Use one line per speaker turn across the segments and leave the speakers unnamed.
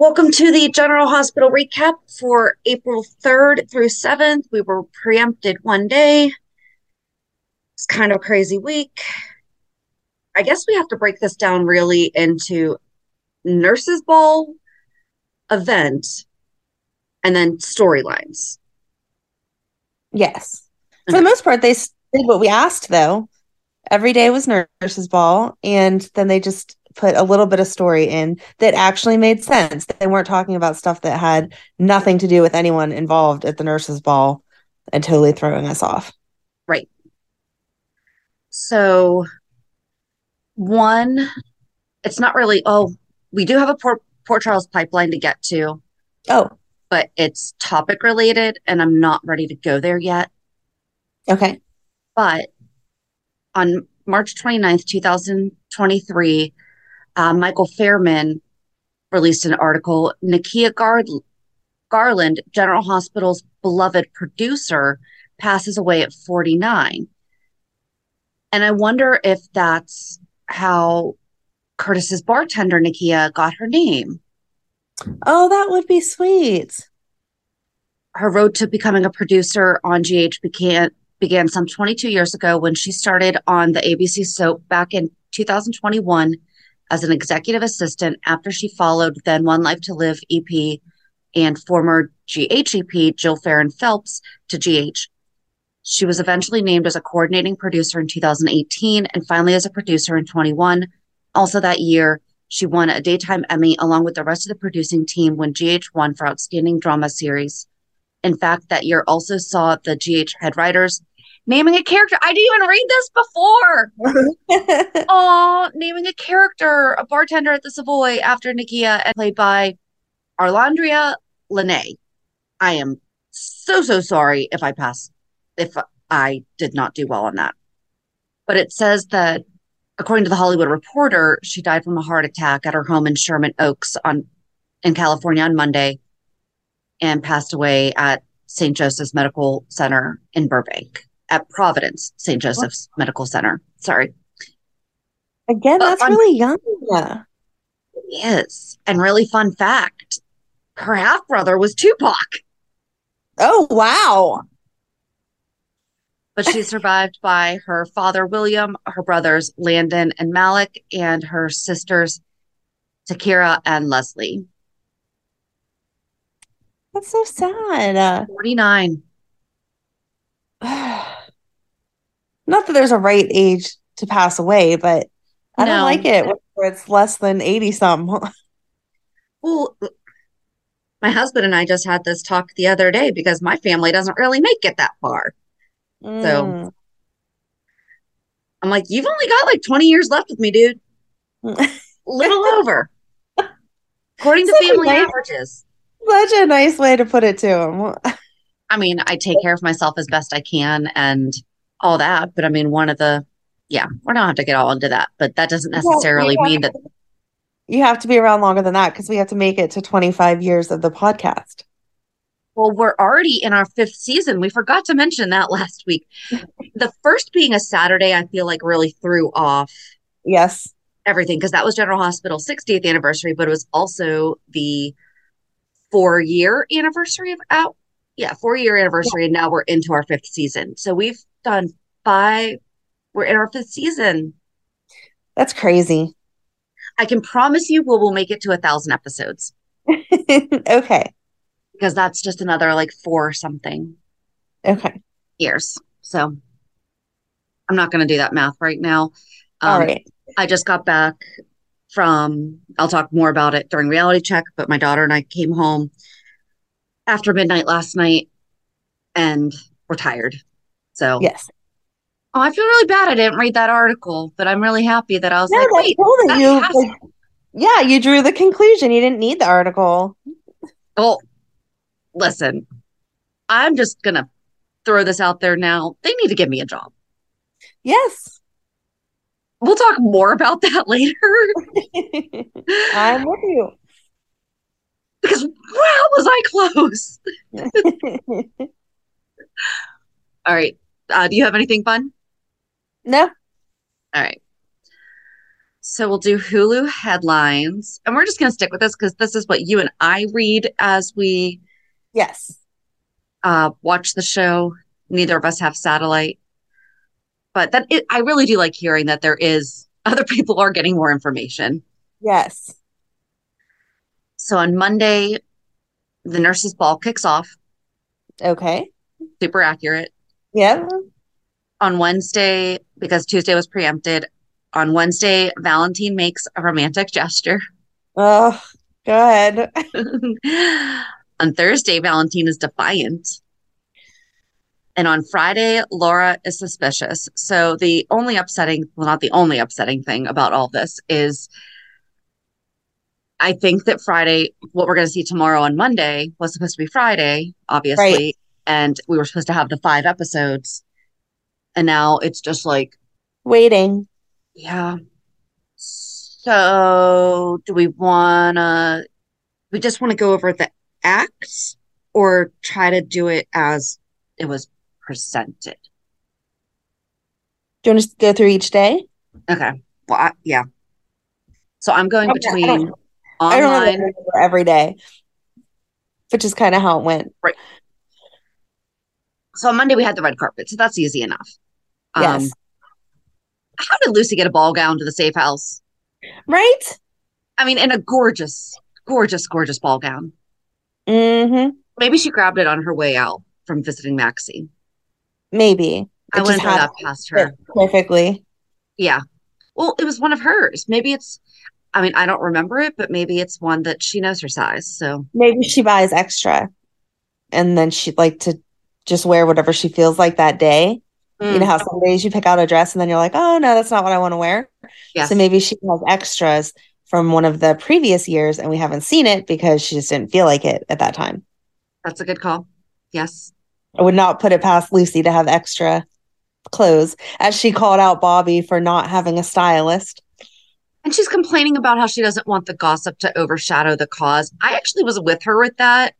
Welcome to the General Hospital recap for April 3rd through 7th. We were preempted one day. It's kind of a crazy week. I guess we have to break this down really into nurses ball event and then storylines.
Yes. For the most part, they did what we asked, though. Every day was nurses' ball, and then they just put a little bit of story in that actually made sense. They weren't talking about stuff that had nothing to do with anyone involved at the nurses' ball and totally throwing us off.
Right. So, one, it's not really, oh, we do have a Port, Port Charles pipeline to get to,
Oh,
but it's topic related, and I'm not ready to go there yet.
okay.
But on March 29th, 2023, uh, Michael Fairman released an article. Nakia Gar- Garland, General Hospital's beloved producer, passes away at 49. And I wonder if that's how Curtis's bartender, Nakia, got her name.
Oh, that would be sweet.
her road to becoming a producer on GH began began some 22 years ago when she started on the ABC soap back in 2021 as an executive assistant after she followed then One Life to Live EP and former GHEP Jill Farren Phelps to GH. She was eventually named as a coordinating producer in 2018 and finally as a producer in 21. Also that year, she won a daytime Emmy along with the rest of the producing team when GH won for Outstanding Drama Series. In fact, that year also saw the GH head writers naming a character. I didn't even read this before. Oh, naming a character, a bartender at the Savoy after Nakia, and played by Arlandria Lene. I am so so sorry if I pass if I did not do well on that. But it says that according to the Hollywood Reporter, she died from a heart attack at her home in Sherman Oaks on in California on Monday and passed away at St. Joseph's Medical Center in Burbank. At Providence St. Joseph's Medical Center. Sorry.
Again,
But
that's really young. Yeah.
Yes. And really fun fact her half brother was Tupac,
Oh, wow.
but she's survived by her father, William, her brothers, Landon and Malik, and her sisters, Takira and Leslie.
That's so sad.
49.
Uh, not that there's a right age to pass away, but I don't like it where it's less than 80 something.
Well, my husband and I just had this talk the other day because my family doesn't really make it that far. So
Mm.
I'm like, you've only got like 20 years left with me, dude. Little over. According to family
nice-
averages.
Such a nice way to put it to him.
I mean, I take care of myself as best I can and all that. But I mean, one of the, yeah, we don't have to get all into that, but that doesn't necessarily
yeah.
mean that
You have to be around longer than that because we have to make it to 25 years of the podcast.
Well, we're already in our fifth season. We forgot to mention that last week. The first being a Saturday, I feel like really threw off
Yes.
everything because that was General Hospital's 60th anniversary, but it was also the four year anniversary of out. Yeah, four year anniversary. And now we're into our fifth season. So we've done five, we're in our fifth season.
That's crazy.
I can promise you we'll, we'll make it to a thousand episodes
okay.
because that's just another like four something
Okay.
years. So I'm not going to do that math right now.
All
Um,
right.
I just got back from, I'll talk more about it during reality check, but my daughter and I came home after midnight last night and we're tired. So,
Yes.
oh, I feel really bad I didn't read that article, but I'm really happy that I was
No,
like, wait,
cool that you
has-
like, yeah, you drew the conclusion. You didn't need the article.
well, listen, I'm just going to throw this out there now. They need to give me a job.
Yes.
We'll talk more about that later
I'm with you.
because wow, was I close. All right. Uh, do you have anything fun?
no.
All right. So we'll do Hulu headlines, and we're just going to stick with this because this is what you and I read as we
Yes.
uh, watch the show. Neither of us have satellite, but that it, I really do like hearing that there is other people are getting more information.
Yes.
So on Monday, the nurses' ball kicks off.
Okay.
Super accurate.
Yeah.
On Wednesday, because Tuesday was preempted, on Wednesday, Valentin makes a romantic gesture.
Oh, good.
on Thursday, Valentin is defiant. And on Friday, Laura is suspicious. So the only upsetting, well, not the only upsetting thing about all this is I think that Friday, what we're going to see tomorrow on Monday was supposed to be Friday, obviously.
Right.
And we were supposed to have the five episodes. And now it's just like,
Waiting.
yeah. So do we want to, we just want to go over the acts or try to do it as it was presented?
Do you want to go through each day?
Okay. Well, I, yeah. So I'm going
Okay, I
between
I don't
online.
remember every day, which is kind of how it went.
So on Monday we had the red carpet, so that's easy enough. Um,
Yes.
how did Lucy get a ball gown to the safe house?
Right?
I mean, in a gorgeous, gorgeous, gorgeous ball gown.
Mm-hmm.
Maybe she grabbed it on her way out from visiting Maxie.
Maybe.
I wouldn't
just
that past her.
perfectly.
Yeah. Well, it was one of hers. Maybe it's, I mean, I don't remember it, but maybe it's one that she knows her size. So,
Maybe she buys extra and then she'd like to just wear whatever she feels like that day. You
Mm,
know how some days you pick out a dress and then you're like, oh no, that's not what I want to wear.
yes.
So maybe she has extras from one of the previous years and we haven't seen it because she just didn't feel like it at that time.
That's a good call. Yes.
I would not put it past Lucy to have extra clothes, as she called out Bobbie for not having a stylist.
And she's complaining about how she doesn't want the gossip to overshadow the cause. I actually was with her with that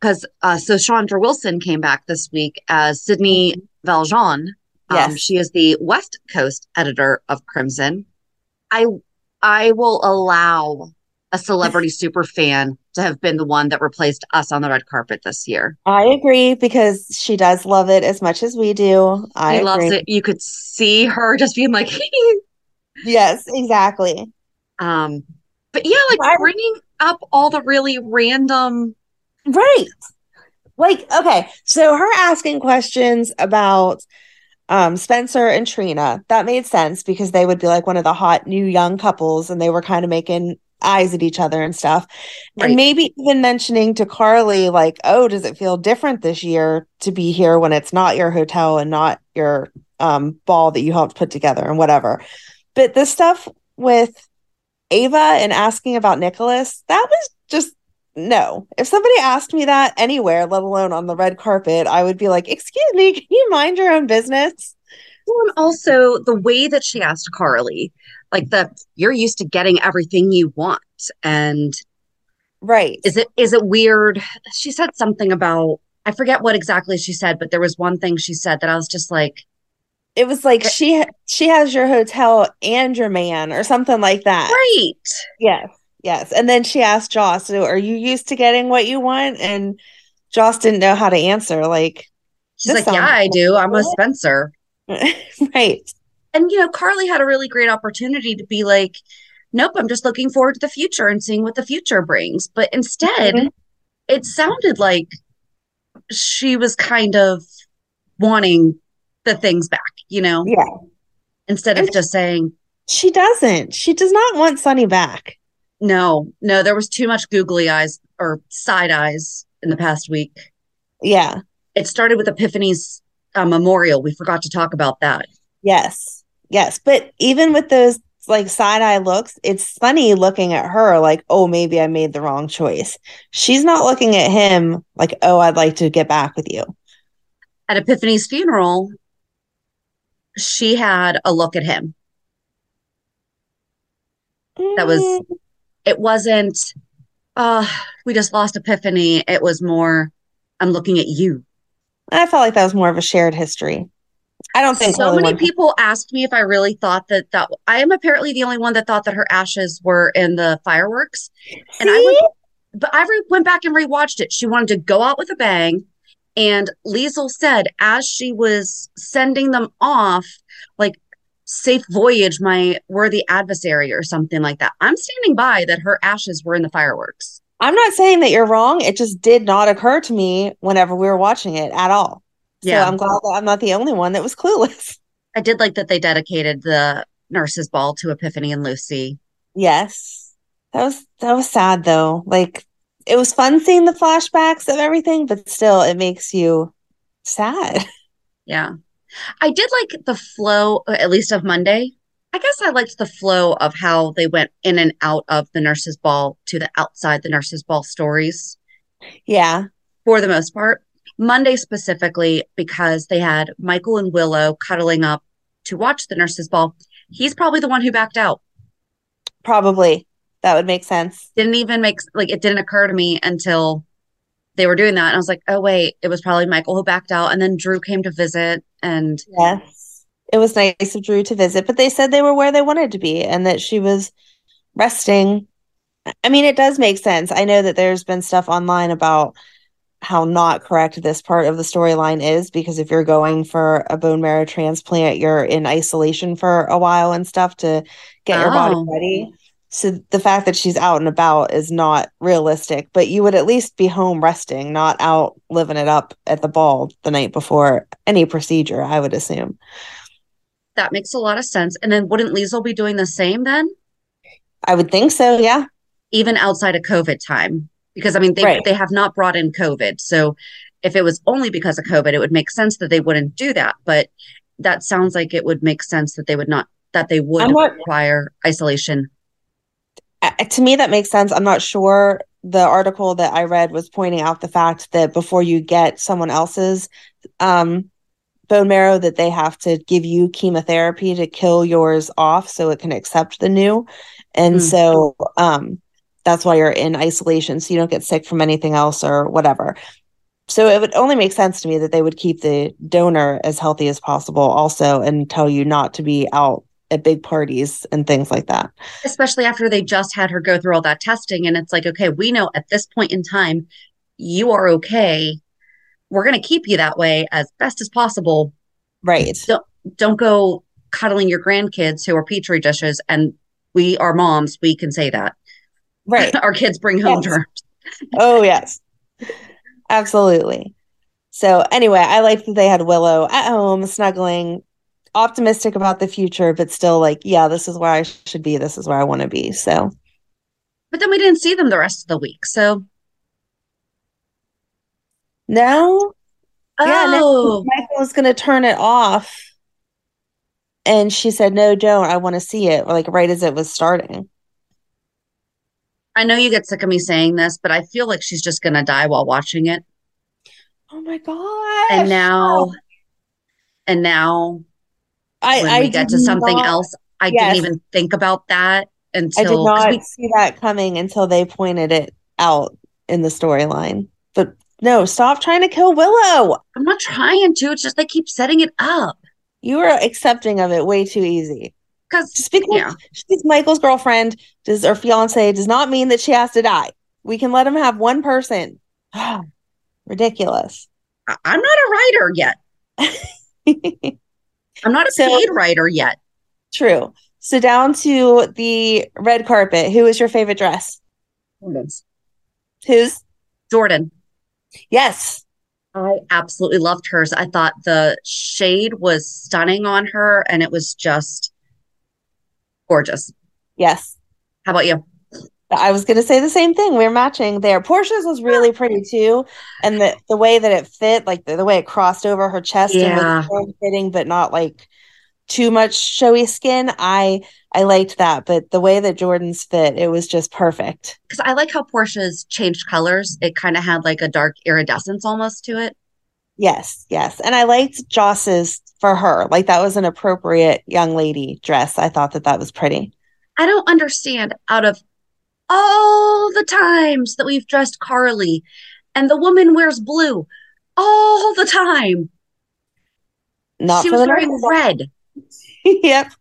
because uh, so Chandra Wilson came back this week as Sydney Val Jean. Um,
Yes.
she is the West Coast editor of Crimson. I I will allow a celebrity super fan to have been the one that replaced us on the red carpet this year.
I agree because she does love it as much as we do. I
He loves it. You could see her just being like,
Yes, exactly.
um, but yeah, like bringing up all the really random.
Right. Like, okay, so her asking questions about um Spencer and Trina, that made sense because they would be like one of the hot new young couples and they were kind of making eyes at each other and stuff.
Right.
And maybe even mentioning to Carly, like, oh, does it feel different this year to be here when it's not your hotel and not your um, ball that you helped put together and whatever. But this stuff with Ava and asking about Nicholas, that was just no. If somebody asked me that anywhere, let alone on the red carpet, I would be like, excuse me, can you mind your own business?
Well, and also the way that she asked Carly, like the you're used to getting everything you want. And
Right.
is it is it weird? She said something about I forget what exactly she said, but there was one thing she said that I was just like,
It was like she she has your hotel and your man or something like that.
Right.
Yes. Yes. And then she asked Joss, so are you used to getting what you want? And Joss didn't know how to answer. Like,
She's like, Yeah, I do. I'm a. Spencer.
right.
And you know, Carly had a really great opportunity to be like, Nope, I'm just looking forward to the future and seeing what the future brings. But instead,
Mhm.
it sounded like she was kind of wanting the things back, you know,
Yeah.
instead of just saying,
She doesn't. She does not want Sonny back.
No, no, there was too much googly eyes or side eyes in the past week.
Yeah.
It started with Epiphany's uh, memorial. We forgot to talk about that.
Yes. Yes. But even with those like side eye looks, it's Sonny looking at her like, oh, maybe I made the wrong choice. She's not looking at him like, oh, I'd like to get back with you.
At Epiphany's funeral, she had a look at him. That was,
Mm,
it wasn't, uh, we just lost Epiphany. It was more, I'm looking at you.
I felt like that was more of a shared history. I don't think
so many people asked me if I really thought that that I am apparently the only one that thought that her ashes were in the fireworks. And I went, but I re- went back and rewatched it. She wanted to go out with a bang. And Liesl said, as she was sending them off, like, safe voyage, my worthy adversary, or something like that. I'm standing by that her ashes were in the fireworks.
I'm not saying that you're wrong. It just did not occur to me whenever we were watching it at all. So
Yeah.
I'm glad that I'm not the only one that was clueless.
I did like that they dedicated the nurses' ball to Epiphany and Lucy.
Yes. That was that was sad though. Like it was fun seeing the flashbacks of everything, but still it makes you sad.
Yeah. I did like the flow, uh, at least of Monday. I guess I liked the flow of how they went in and out of the nurses' ball to the outside the nurses' ball stories
Yeah.
for the most part. Monday specifically, because they had Michael and Willow cuddling up to watch the nurses' ball. He's probably the one who backed out.
Probably. That would make sense.
Didn't even make, like, it didn't occur to me until they were doing that. And I was like, oh, wait, it was probably Michael who backed out. And then Drew came to visit. And
Yes. It was nice of Drew to visit, but they said they were where they wanted to be and that she was resting. I mean, it does make sense. I know that there's been stuff online about how not correct this part of the storyline is because if you're going for a bone marrow transplant, you're in isolation for a while and stuff to get your body
Oh.
ready. So the fact that she's out and about is not realistic, but you would at least be home resting, not out living it up at the ball the night before any procedure, I would assume.
that makes a lot of sense. And then wouldn't Liesl be doing the same then?
I would think so, yeah.
even outside of COVID time. Because I mean, they
Right.
they have not brought in COVID. So if it was only because of COVID, it would make sense that they wouldn't do that. But that sounds like it would make sense that they would not that they would
not-
require isolation.
Uh, to me that makes sense. I'm not sure the article that I read was pointing out the fact that before you get someone else's um bone marrow that they have to give you chemotherapy to kill yours off so it can accept the new. And
Mm.
so um that's why you're in isolation so you don't get sick from anything else or whatever. So it would only make sense to me that they would keep the donor as healthy as possible also and tell you not to be out at big parties and things like that.
Especially after they just had her go through all that testing. And it's like, okay, we know at this point in time, you are okay. We're gonna keep you that way as best as possible.
Right.
Don't don't go cuddling your grandkids who are petri dishes and we are moms, we can say that.
Right.
Our kids bring home
Yes.
germs.
Oh, yes. Absolutely. So, anyway, I like that they had Willow at home snuggling, optimistic about the future, but still like, yeah, this is where I should be. This is where I want to be. So,
But then we didn't see them the rest of the week. So,
No, yeah, no,
oh,
Michael was gonna turn it off, and she said, "No, don't. I want to see it." Like right as it was starting.
I know you get sick of me saying this, but I feel like she's just going to die while watching it.
Oh my god!
And now, and now
I
when
I
we get to something
not-
else, I
Yes.
didn't even think about that
I did not
we,
see that coming until they pointed it out in the storyline. But no, stop trying to kill Willow.
I'm not trying to. It's just they keep setting it up.
You are accepting of it way too easy.
Because
because
yeah,
she's Michael's girlfriend does or fiance does not mean that she has to die. We can let him have one person. Ridiculous.
I- I'm not a writer yet. I'm not a
So-
paid writer yet.
True. So down to the red carpet. Who is your favorite dress?
Jordan's.
Whose?
Jordan.
Yes.
I absolutely loved hers. I thought the shade was stunning on her and it was just gorgeous.
Yes.
How about you?
I was going to say the same thing. We're matching there. Portia's was really ah. pretty too, and the the way that it fit, like the, the way it crossed over her chest and
Yeah.
was fitting, but not like too much showy skin. I I liked that, but the way that Jordan's fit, it was just perfect.
Because I like how Portia's changed colors. It kind of had like a dark iridescence almost to it.
Yes, yes, and I liked Joss's for her. Like that was an appropriate young lady dress. I thought that that was pretty.
I don't understand out of all the times that we've dressed Carly and the woman wears blue all the time.
Not
she was wearing
nurses.
red.
yep.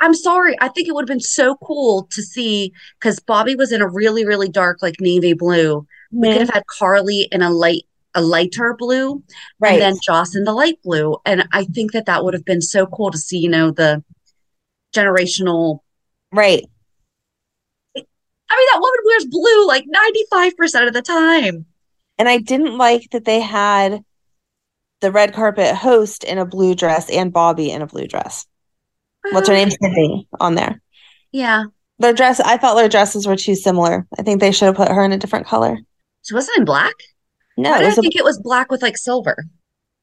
I'm sorry. I think it would have been so cool to see because Bobbie was in a really, really dark, like navy blue. We could
Mhm.
have had Carly in a light, a lighter blue,
Right.
and then Joss in the light blue. And I think that that would have been so cool to see, you know, the generational.
right.
I mean, that woman wears blue like 95% of the time.
And I didn't like that they had the red carpet host in a blue dress and Bobbie in a blue dress. What's her name? Sydney on there.
Yeah.
Their dress, I thought their dresses were too similar. I think they should have put her in a different color.
She wasn't in black.
No,
Why
it
did I
was a,
think it was black with like silver?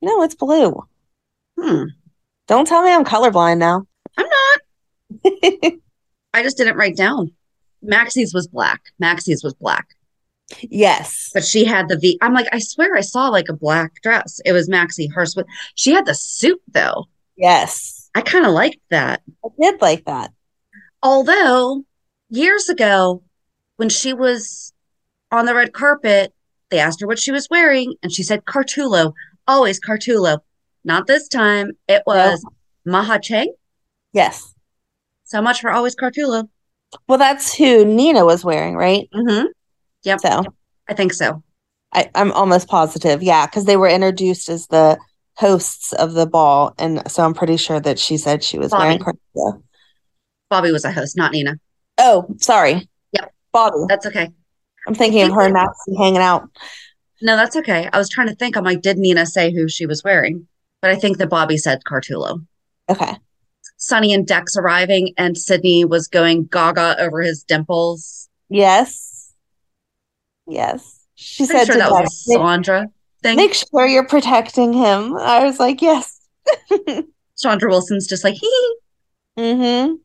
no, it's blue.
Hmm.
Don't tell me I'm colorblind now.
I'm not. I just didn't write down. Maxie's was black. Maxie's was black.
yes.
But she had the V. I'm like, I swear I saw like a black dress. It was Maxie Hurst. with- She had the suit though.
Yes.
I kind of liked that.
I did like that.
Although years ago, when she was on the red carpet, they asked her what she was wearing, and she said Cartulo. Always Cartulo. Not this time. It was Maha Cheng.
Yes.
So much for always Cartulo.
Well, that's who Nina was wearing, right?
Mm-hmm. Yep.
So
I think so.
I, I'm almost positive. Yeah, because they were introduced as the hosts of the ball. And so I'm pretty sure that she said she was wearing Bobbie.
Bobbie was a host, not Nina.
Oh, sorry.
Yep.
Bobbie.
That's okay.
I'm thinking of her and Maxie hanging out.
No, that's okay. I was trying to think. I'm like, did Nina say who she was wearing? But I think that Bobbie said Cartulo.
Okay.
Sonny and Dex arriving, and Sydney was going gaga over his dimples.
Yes. Yes. She said
sure
to
that was
Dex,
a Sandra thing.
make sure you're protecting him. I was like, yes.
Chandra Wilson's just like, hee.
Mm-hmm.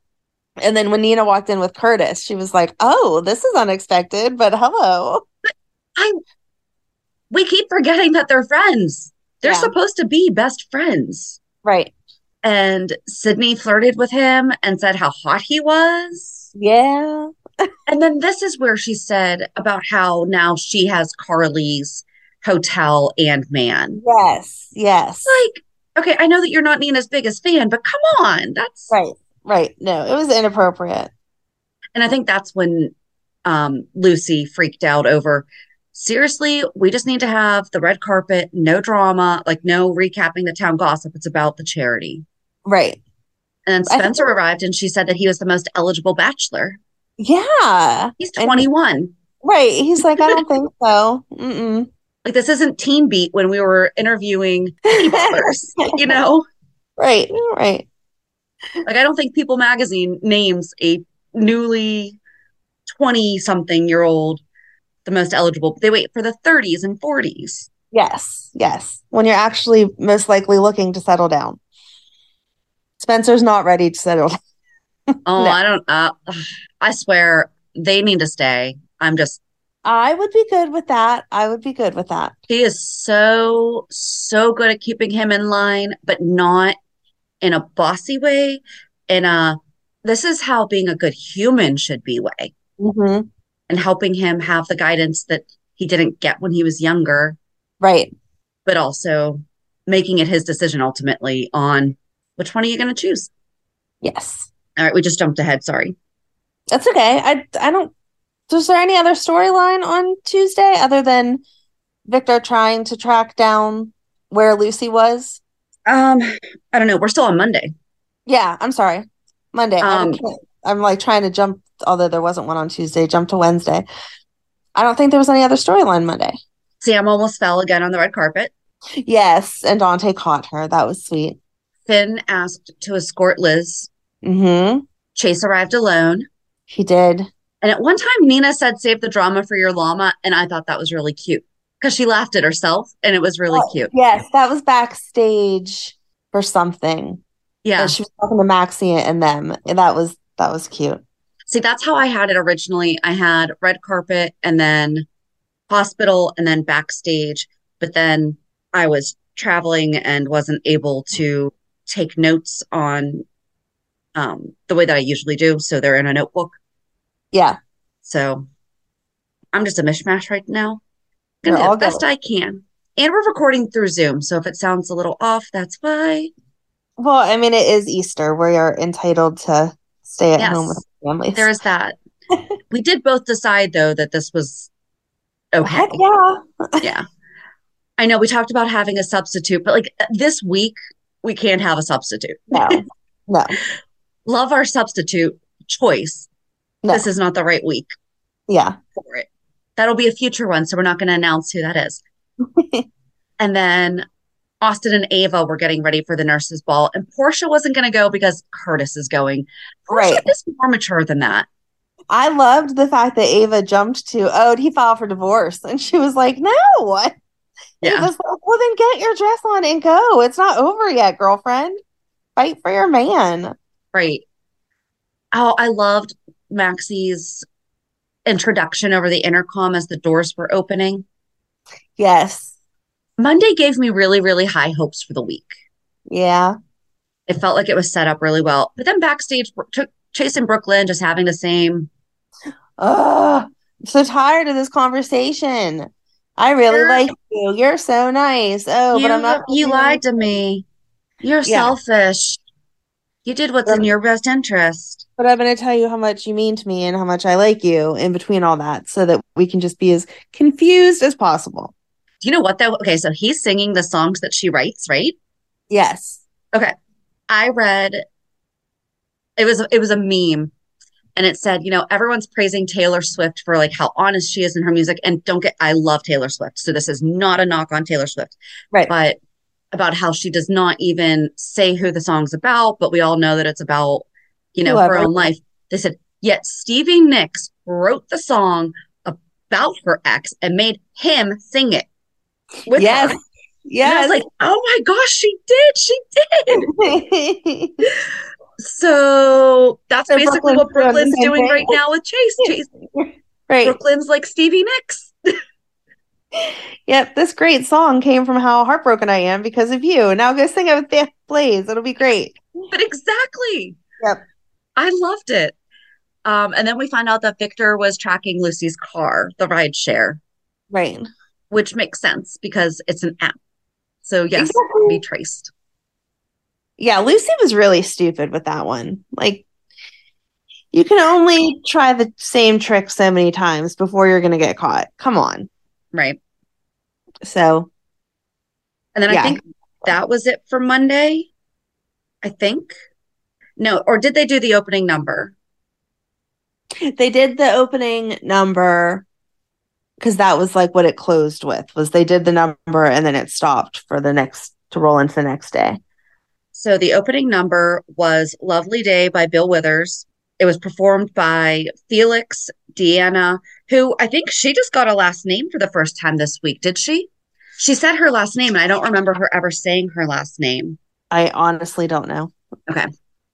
And then when Nina walked in with Curtis, she was like, oh, this is unexpected, but hello.
I. We keep forgetting that they're friends. They're
Yeah.
supposed to be best friends.
Right.
And Sydney flirted with him and said how hot he was.
Yeah.
And then this is where she said about how now she has Carly's hotel and man.
Yes. Yes.
Like, okay, I know that you're not Nina's biggest fan, but come on. That's
Right. Right. No, it was inappropriate.
and I think that's when um Lucy freaked out over seriously, we just need to have the red carpet, no drama, like no recapping the town gossip. It's about the charity.
Right.
And then
I think-
Spencer arrived and she said that he was the most eligible bachelor.
Yeah.
He's
And-
21.
Right. He's like, I don't think so. Mm-mm.
Like this isn't Teen Beat when we were interviewing penny you know?
Right. Right.
Like I don't think People Magazine names a newly 20 something year old the most eligible. They wait for the 30s and 40s.
Yes, yes. When you're actually most likely looking to settle down. Spencer's not ready to settle down.
Oh, no. I don't uh, I swear they need to stay. I'm just
I would be good with that. I would be good with that.
He is so so good at keeping him in line, but not in a bossy way, in a this is how being a good human should be way.
Mm-hmm.
And helping him have the guidance that he didn't get when he was younger.
Right.
But also making it his decision ultimately on which one are you going to choose?
Yes.
All right, we just jumped ahead. Sorry.
That's okay. I I don't. Was there any other storyline on Tuesday other than Victor trying to track down where Lucy was?
Um, I don't know. We're still on Monday.
Yeah, I'm sorry. Monday.
Um,
I'm like trying to jump, although there wasn't one on Tuesday, jump to Wednesday. I don't think there was any other storyline Monday.
Sam almost fell again on the red carpet.
Yes, and Dante caught her. That was sweet.
Finn asked to escort Liz.
Mm-hmm.
Chase arrived alone.
He did.
And at one time, Nina said, Save the drama for your llama. And I thought that was really cute because she laughed at herself and it was really oh, cute.
Yes, that was backstage for something.
Yeah.
And she was talking to Maxie and them. And that was that was cute.
See, that's how I had it originally. I had red carpet and then hospital and then backstage. But then I was traveling and wasn't able to take notes on um, the way that I usually do. So they're in a notebook.
Yeah.
So I'm just a mishmash right now. Gonna do the best I can. And we're recording through Zoom. So if it sounds a little off, that's why.
Well, I mean, it is Easter. We are entitled to stay at yes, home with families.
There is that. we did both decide, though, that this was okay. Heck
yeah.
yeah. I know we talked about having a substitute, but like this week, we can't have a substitute.
No. No.
Love our substitute choice. No. This is not the right week.
Yeah.
For it. That'll be a future one. So we're not going to announce who that is. and then Austin and Ava were getting ready for the nurses' ball, and Portia wasn't going to go because Curtis is going. Portia right. is more mature than that.
I loved the fact that Ava jumped to, oh, he filed for divorce. And she was like, no. Yeah. Like, well, then get your dress on and go. It's not over yet, girlfriend. Fight for your man.
Right. Oh, I loved Maxie's introduction over the intercom as the doors were opening.
Yes.
Monday gave me really, really high hopes for the week.
Yeah.
It felt like it was set up really well. But then backstage, took Chase and Brook Lynn just having the same.
Oh, I'm so tired of this conversation. I really You're, like you. You're so nice. Oh,
you,
but I'm not.
You lied to me. You're yeah. selfish. You did what's in your best interest.
But I'm going to tell you how much you mean to me and how much I like you in between all that so that we can just be as confused as possible.
Do you know what though? Okay, so he's singing the songs that she writes, right?
Yes.
Okay. I read it was it was a meme and it said, you know, everyone's praising Taylor Swift for like how honest she is in her music and don't get I love Taylor Swift. So this is not a knock on Taylor Swift.
Right.
But about how she does not even say who the song's about, but we all know that it's about, you know, Whoever. her own life. They said, yet Stevie Nicks wrote the song about her ex and made him sing it.
Yes. Her.
Yes. And I was like, oh my gosh, she did. She did. so that's so basically Brook Lynn's what Brook Lynn's doing, doing right now with Chase. Chase.
Right.
Brook Lynn's like Stevie Nicks.
Yep, this great song came from how heartbroken I am because of you. Now go sing it with the Blaze. It'll be great.
But exactly.
Yep.
I loved it. Um, and then we find out that Victor was tracking Lucy's car, the ride share.
Right.
Which makes sense because it's an app. So yes, exactly. be traced.
Yeah, Lucy was really stupid with that one. Like you can only try the same trick so many times before you're going to get caught. Come on.
Right.
So,
and then yeah. I think that was it for Monday. I think. No, or did they do the opening number?
They did the opening number because that was like what it closed with was they did the number and then it stopped for the next to roll into the next day.
So the opening number was Lovely Day by Bill Withers. It was performed by Felix Deanna, who I think she just got a last name for the first time this week, did she? She said her last name, and I don't remember her ever saying her last name.
I honestly don't know.
Okay.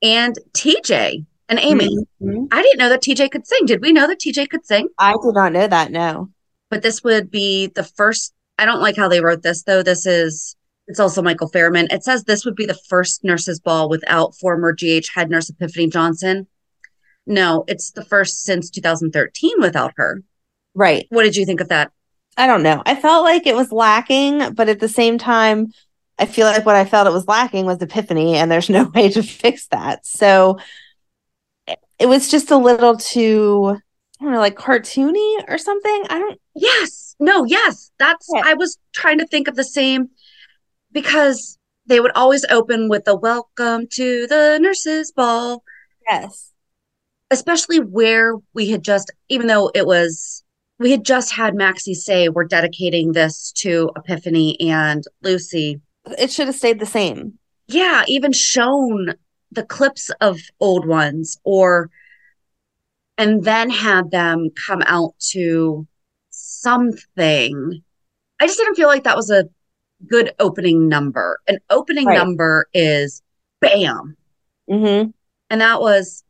And TJ and Amy.
Mhm.
I didn't know that TJ could sing. Did we know that TJ could sing?
I did not know that. No.
But this would be the first. I don't like how they wrote this, though. This is, it's also Michael Fairman. It says this would be the first nurses' ball without former GH head nurse Epiphany Johnson. No, it's the first since 2013 without her.
Right.
What did you think of that?
I don't know. I felt like it was lacking, but at the same time, I feel like what I felt it was lacking was epiphany, and there's no way to fix that. So it- was just a little too, I don't know, like cartoony or something. I don't,
Yes. No, yes. That's,
Yeah.
I was trying to think of the same because they would always open with a welcome to the nurses' ball.
yes.
especially where we had just, even though it was, we had just had Maxie say, we're dedicating this to Epiphany and Lucy.
It should have stayed the same.
Yeah, even shown the clips of old ones or, and then had them come out to something. I just didn't feel like that was a good opening number. An opening
Right.
number is bam.
hmm
And that was,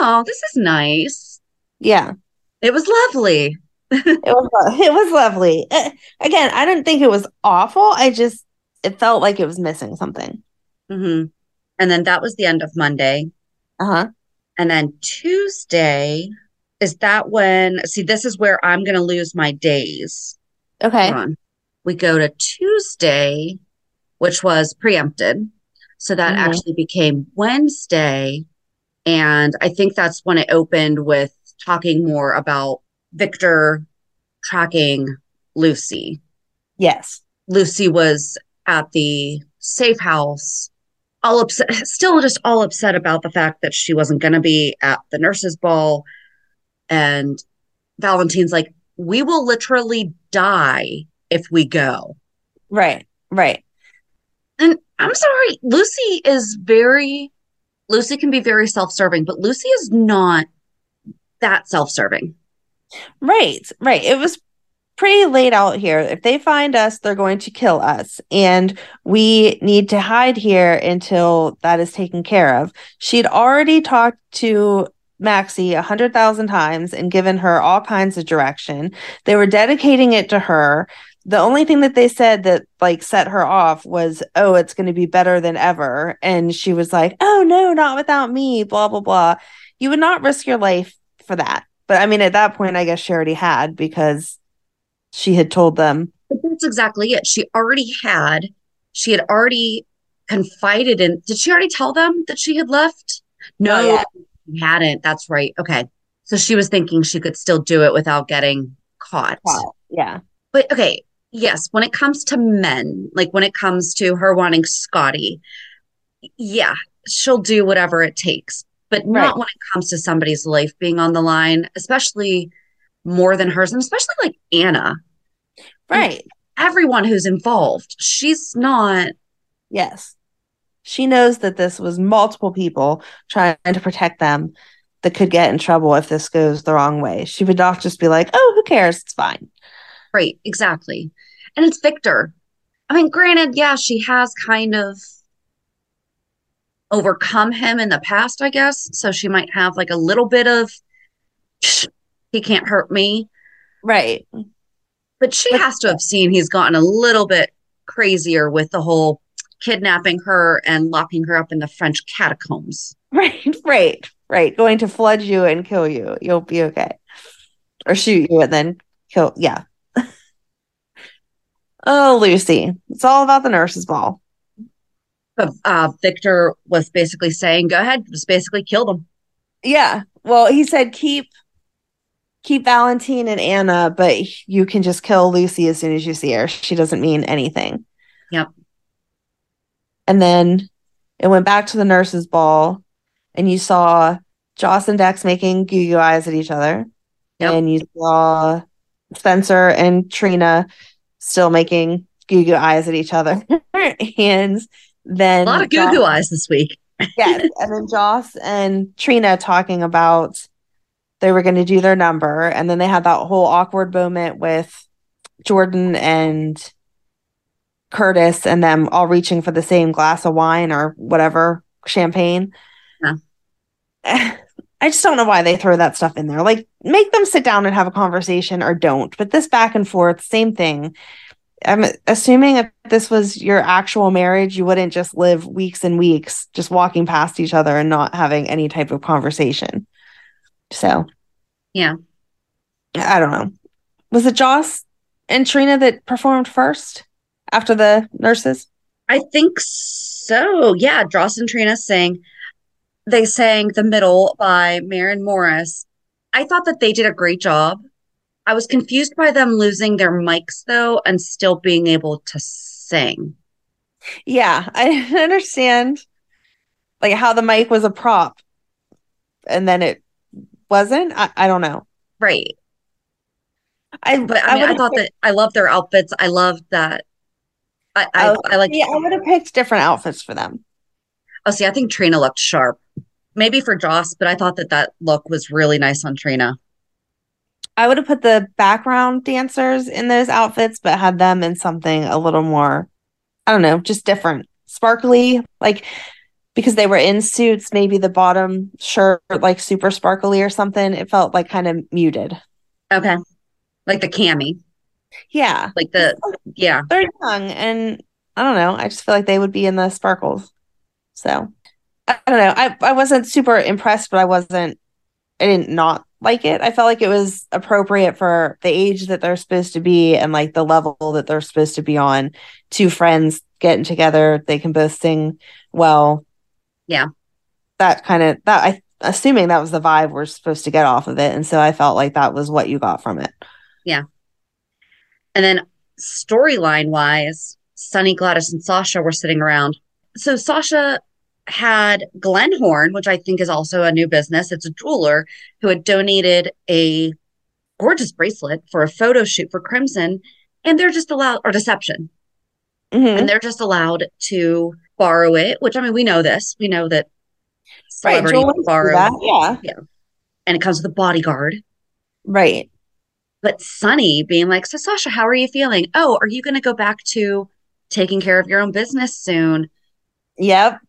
oh, this is nice.
Yeah.
It was lovely.
It was it was lovely. Uh, again, I didn't think it was awful. I just it felt like it was missing something.
hmm And then that was the end of Monday.
Uh-huh.
And then Tuesday, is that when, see, this is where I'm going to lose my days.
Okay.
We go to Tuesday, which was preempted. So that
Mhm.
actually became Wednesday. And I think that's when it opened with talking more about Victor tracking Lucy.
Yes.
Lucy was at the safe house, all upset, still just all upset about the fact that she wasn't going to be at the nurses' ball. And Valentin's like, we will literally die if we go.
Right. Right.
And I'm sorry, Lucy is very, Lucy can be very self serving, but Lucy is not that self serving.
Right, right. It was pretty laid out here. If they find us, they're going to kill us. And we need to hide here until that is taken care of. She'd already talked to Maxie a hundred thousand times and given her all kinds of direction. They were dedicating it to her. The only thing that they said that like set her off was, oh, it's going to be better than ever. And she was like, oh, no, not without me, blah, blah, blah. You would not risk your life for that. But I mean, at that point, I guess she already had because she had told them.
But that's exactly it. She already had, she had already confided in, did she already tell them that she had left? No. She hadn't. That's right. Okay. So she was thinking she could still do it without getting caught.
Yeah.
But okay, yes, when it comes to men, like when it comes to her wanting Scotty, yeah, she'll do whatever it takes, but not when it comes to somebody's life being on the line, especially more than hers, and especially like Anna.
Right.
Everyone who's involved, she's not.
Yes. She knows that this was multiple people trying to protect them that could get in trouble if this goes the wrong way. She would not just be like, oh, who cares? It's fine.
Right, exactly. And it's Victor. I mean, granted, yeah, she has kind of overcome him in the past, I guess. So she might have like a little bit of, "Psh, he can't hurt me.
Right.
But she
But-
has to have seen he's gotten a little bit crazier with the whole kidnapping her and locking her up in the French catacombs.
Right. Right. Right. Going to flood you and kill you. You'll be okay. Or shoot you and then kill. Yeah. oh, Lucy. It's all about the nurse's ball.
But uh, Victor was basically saying, go ahead, just basically kill them.
Yeah. Well, he said keep keep Valentin and Anna, but you can just kill Lucy as soon as you see her. She doesn't mean anything.
Yep.
And then it went back to the nurses' ball, and you saw Joss and Dex making goo goo eyes at each other.
Yep.
And you saw Spencer and Trina still making goo goo eyes at each other. and then
A lot of goo goo eyes this week.
yes. And then Joss and Trina talking about they were going to do their number. And then they had that whole awkward moment with Jordan and Curtis and them all reaching for the same glass of wine or whatever, champagne.
Yeah.
I just don't know why they throw that stuff in there. Like, make them sit down and have a conversation or don't. But this back and forth, same thing. I'm assuming if this was your actual marriage, you wouldn't just live weeks and weeks just walking past each other and not having any type of conversation. So,
yeah.
I don't know. Was it Joss and Trina that performed first after the nurses?
I think so. Yeah. Joss and Trina sang, they sang The Middle by Maren Morris. I thought that they did a great job. I was confused by them losing their mics though and still being able to sing.
Yeah, I understand like how the mic was a prop and then it wasn't. I, I don't know.
Right.
I
but I, mean, I, I thought that I love their outfits. I love that. I I, oh, I like.
Yeah, I would have picked different outfits for them.
Oh, see, I think Trina looked sharp. Maybe for Joss, but I thought that that look was really nice on Trina.
I would have put the background dancers in those outfits, but had them in something a little more, I don't know, just different, sparkly, like because they were in suits. Maybe the bottom shirt like super sparkly or something. It felt like kind of muted.
Okay, like the cami.
Yeah,
like the yeah.
They're young, and I don't know. I just feel like they would be in the sparkles. So I don't know. I I wasn't super impressed, but I wasn't. I didn't not like it. I felt like it was appropriate for the age that they're supposed to be and like the level that they're supposed to be on. Two friends getting together, they can both sing well.
Yeah.
That kind of that I assuming that was the vibe we're supposed to get off of it. And so I felt like that was what you got from it.
Yeah. And then storyline wise, Sonny, Gladys, and Sasha were sitting around. So Sasha had Glenhorn, which I think is also a new business. It's a jeweler who had donated a gorgeous bracelet for a photo shoot for Crimson, and they're just allowed, or Deception, mm-hmm. and they're just allowed to borrow it. Which I mean, we know this. We know that
celebrities right, borrow, that. yeah,
yeah, and it comes with a bodyguard,
right?
But Sonny being like, "So Sasha, how are you feeling? Oh, are you going to go back to taking care of your own business soon?"
Yep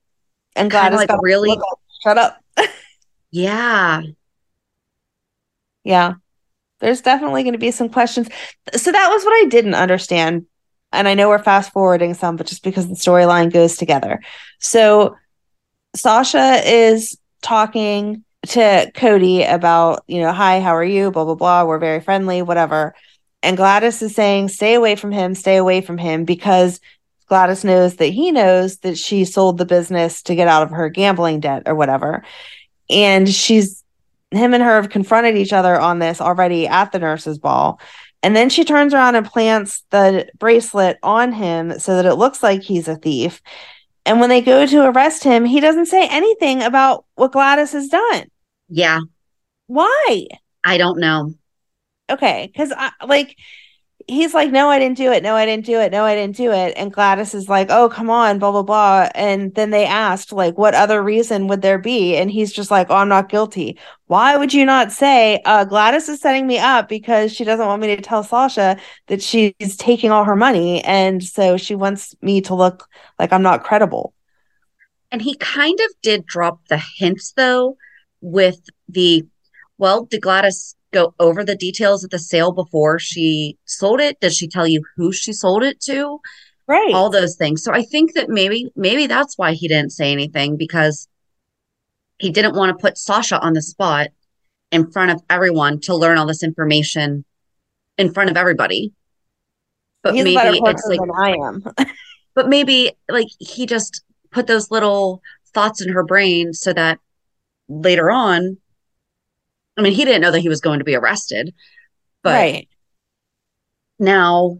and Gladys
like really
shut up.
yeah.
Yeah. There's definitely going to be some questions. So that was what I didn't understand. And I know we're fast forwarding some, but just because the storyline goes together. So Sasha is talking to Cody about, you know, hi, how are you? Blah, blah, blah. We're very friendly, whatever. And Gladys is saying, stay away from him, stay away from him because Gladys knows that he knows that she sold the business to get out of her gambling debt or whatever. And she's him and her have confronted each other on this already at the nurses' ball. And then she turns around and plants the bracelet on him so that it looks like he's a thief. And when they go to arrest him, he doesn't say anything about what Gladys has done.
Yeah.
Why?
I don't know.
Okay. Cause I like he's like, no, I didn't do it. No, I didn't do it. No, I didn't do it. And Gladys is like, oh, come on, blah, blah, blah. And then they asked, like, what other reason would there be? And he's just like, oh, I'm not guilty. Why would you not say, uh, Gladys is setting me up because she doesn't want me to tell Sasha that she's taking all her money. And so she wants me to look like I'm not credible.
And he kind of did drop the hints, though, with the, well, did Gladys go over the details of the sale before she sold it? Does she tell you who she sold it to?
Right.
All those things. So I think that maybe maybe that's why he didn't say anything because he didn't want to put Sasha on the spot in front of everyone to learn all this information in front of everybody.
But He's maybe it's like I am.
but maybe like he just put those little thoughts in her brain so that later on I mean, he didn't know that he was going to be arrested, but right. now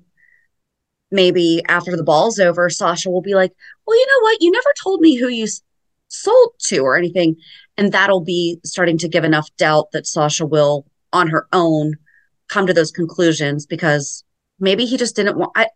maybe after the ball's over, Sasha will be like, well, you know what? You never told me who you sold to or anything. And that'll be starting to give enough doubt that Sasha will, on her own, come to those conclusions because maybe he just didn't want. I,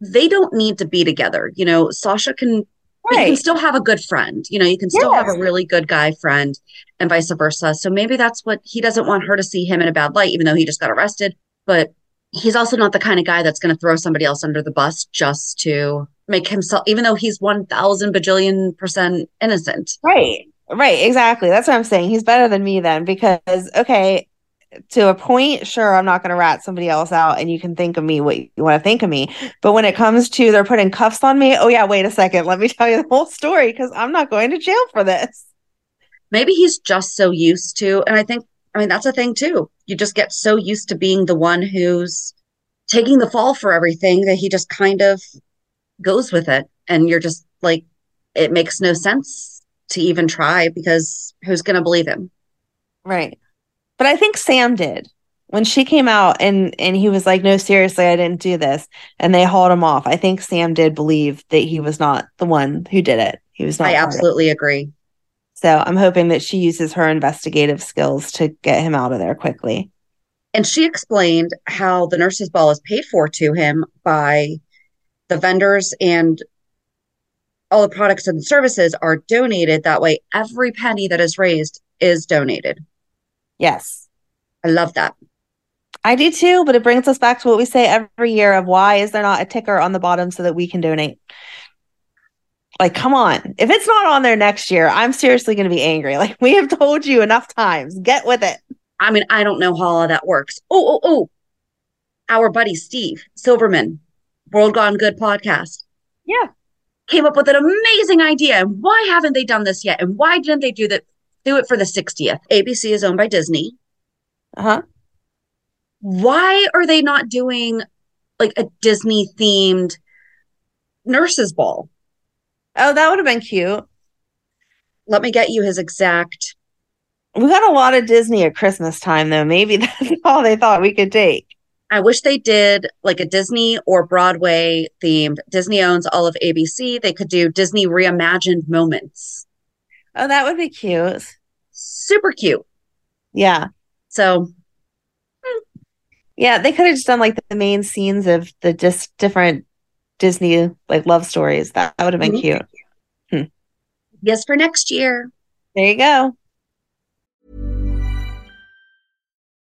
they don't need to be together. You know, Sasha can But you can still have a good friend. You know, you can still have a really good guy friend and vice versa. So maybe that's what he doesn't want her to see him in a bad light, even though he just got arrested. But he's also not the kind of guy that's going to throw somebody else under the bus just to make himself, even though he's 1000 bajillion percent innocent.
Right. Right. Exactly. That's what I'm saying. He's better than me then because, okay, to a point, sure, I'm not going to rat somebody else out and you can think of me what you want to think of me. But when it comes to they're putting cuffs on me, oh, yeah, wait a second. Let me tell you the whole story because I'm not going to jail for this.
Maybe he's just so used to, and I think, I mean, that's a thing too. You just get so used to being the one who's taking the fall for everything that he just kind of goes with it. And you're just like, it makes no sense to even try because who's going to believe him?
Right. But I think Sam did when she came out and and he was like, "No, seriously, I didn't do this," and they hauled him off. I think Sam did believe that he was not the one who did it. He was not.
I
part of it.
absolutely agree.
So I'm hoping that she uses her investigative skills to get him out of there quickly.
And she explained how the nurse's ball is paid for to him by the vendors and all the products and services are donated. That way, every penny that is raised is donated.
Yes,
I love that.
I do too. But it brings us back to what we say every year of why is there not a ticker on the bottom so that we can donate? Like, come on. If it's not on there next year, I'm seriously going to be angry. Like, we have told you enough times. Get with it.
I mean, I don't know how all that works. Oh, oh, oh. Our buddy Steve Silverman, World Gone Good podcast,
Yeah.
came up with an amazing idea. And why haven't they done this yet? And why didn't they do that? Do it for the 60th. ABC is owned by Disney.
Uh huh.
Why are they not doing like a Disney themed nurses ball?
Oh, that would have been cute.
Let me get you his exact.
We got a lot of Disney at Christmas time, though. Maybe that's all they thought we could take.
I wish they did like a Disney or Broadway themed. Disney owns all of ABC. They could do Disney reimagined moments.
Oh, that would be cute.
Super cute.
Yeah.
So
Yeah. They could have just done like the main scenes of the just different Disney like love stories. That, that would have been
Mhm.
cute.
yes, for next year.
There you go.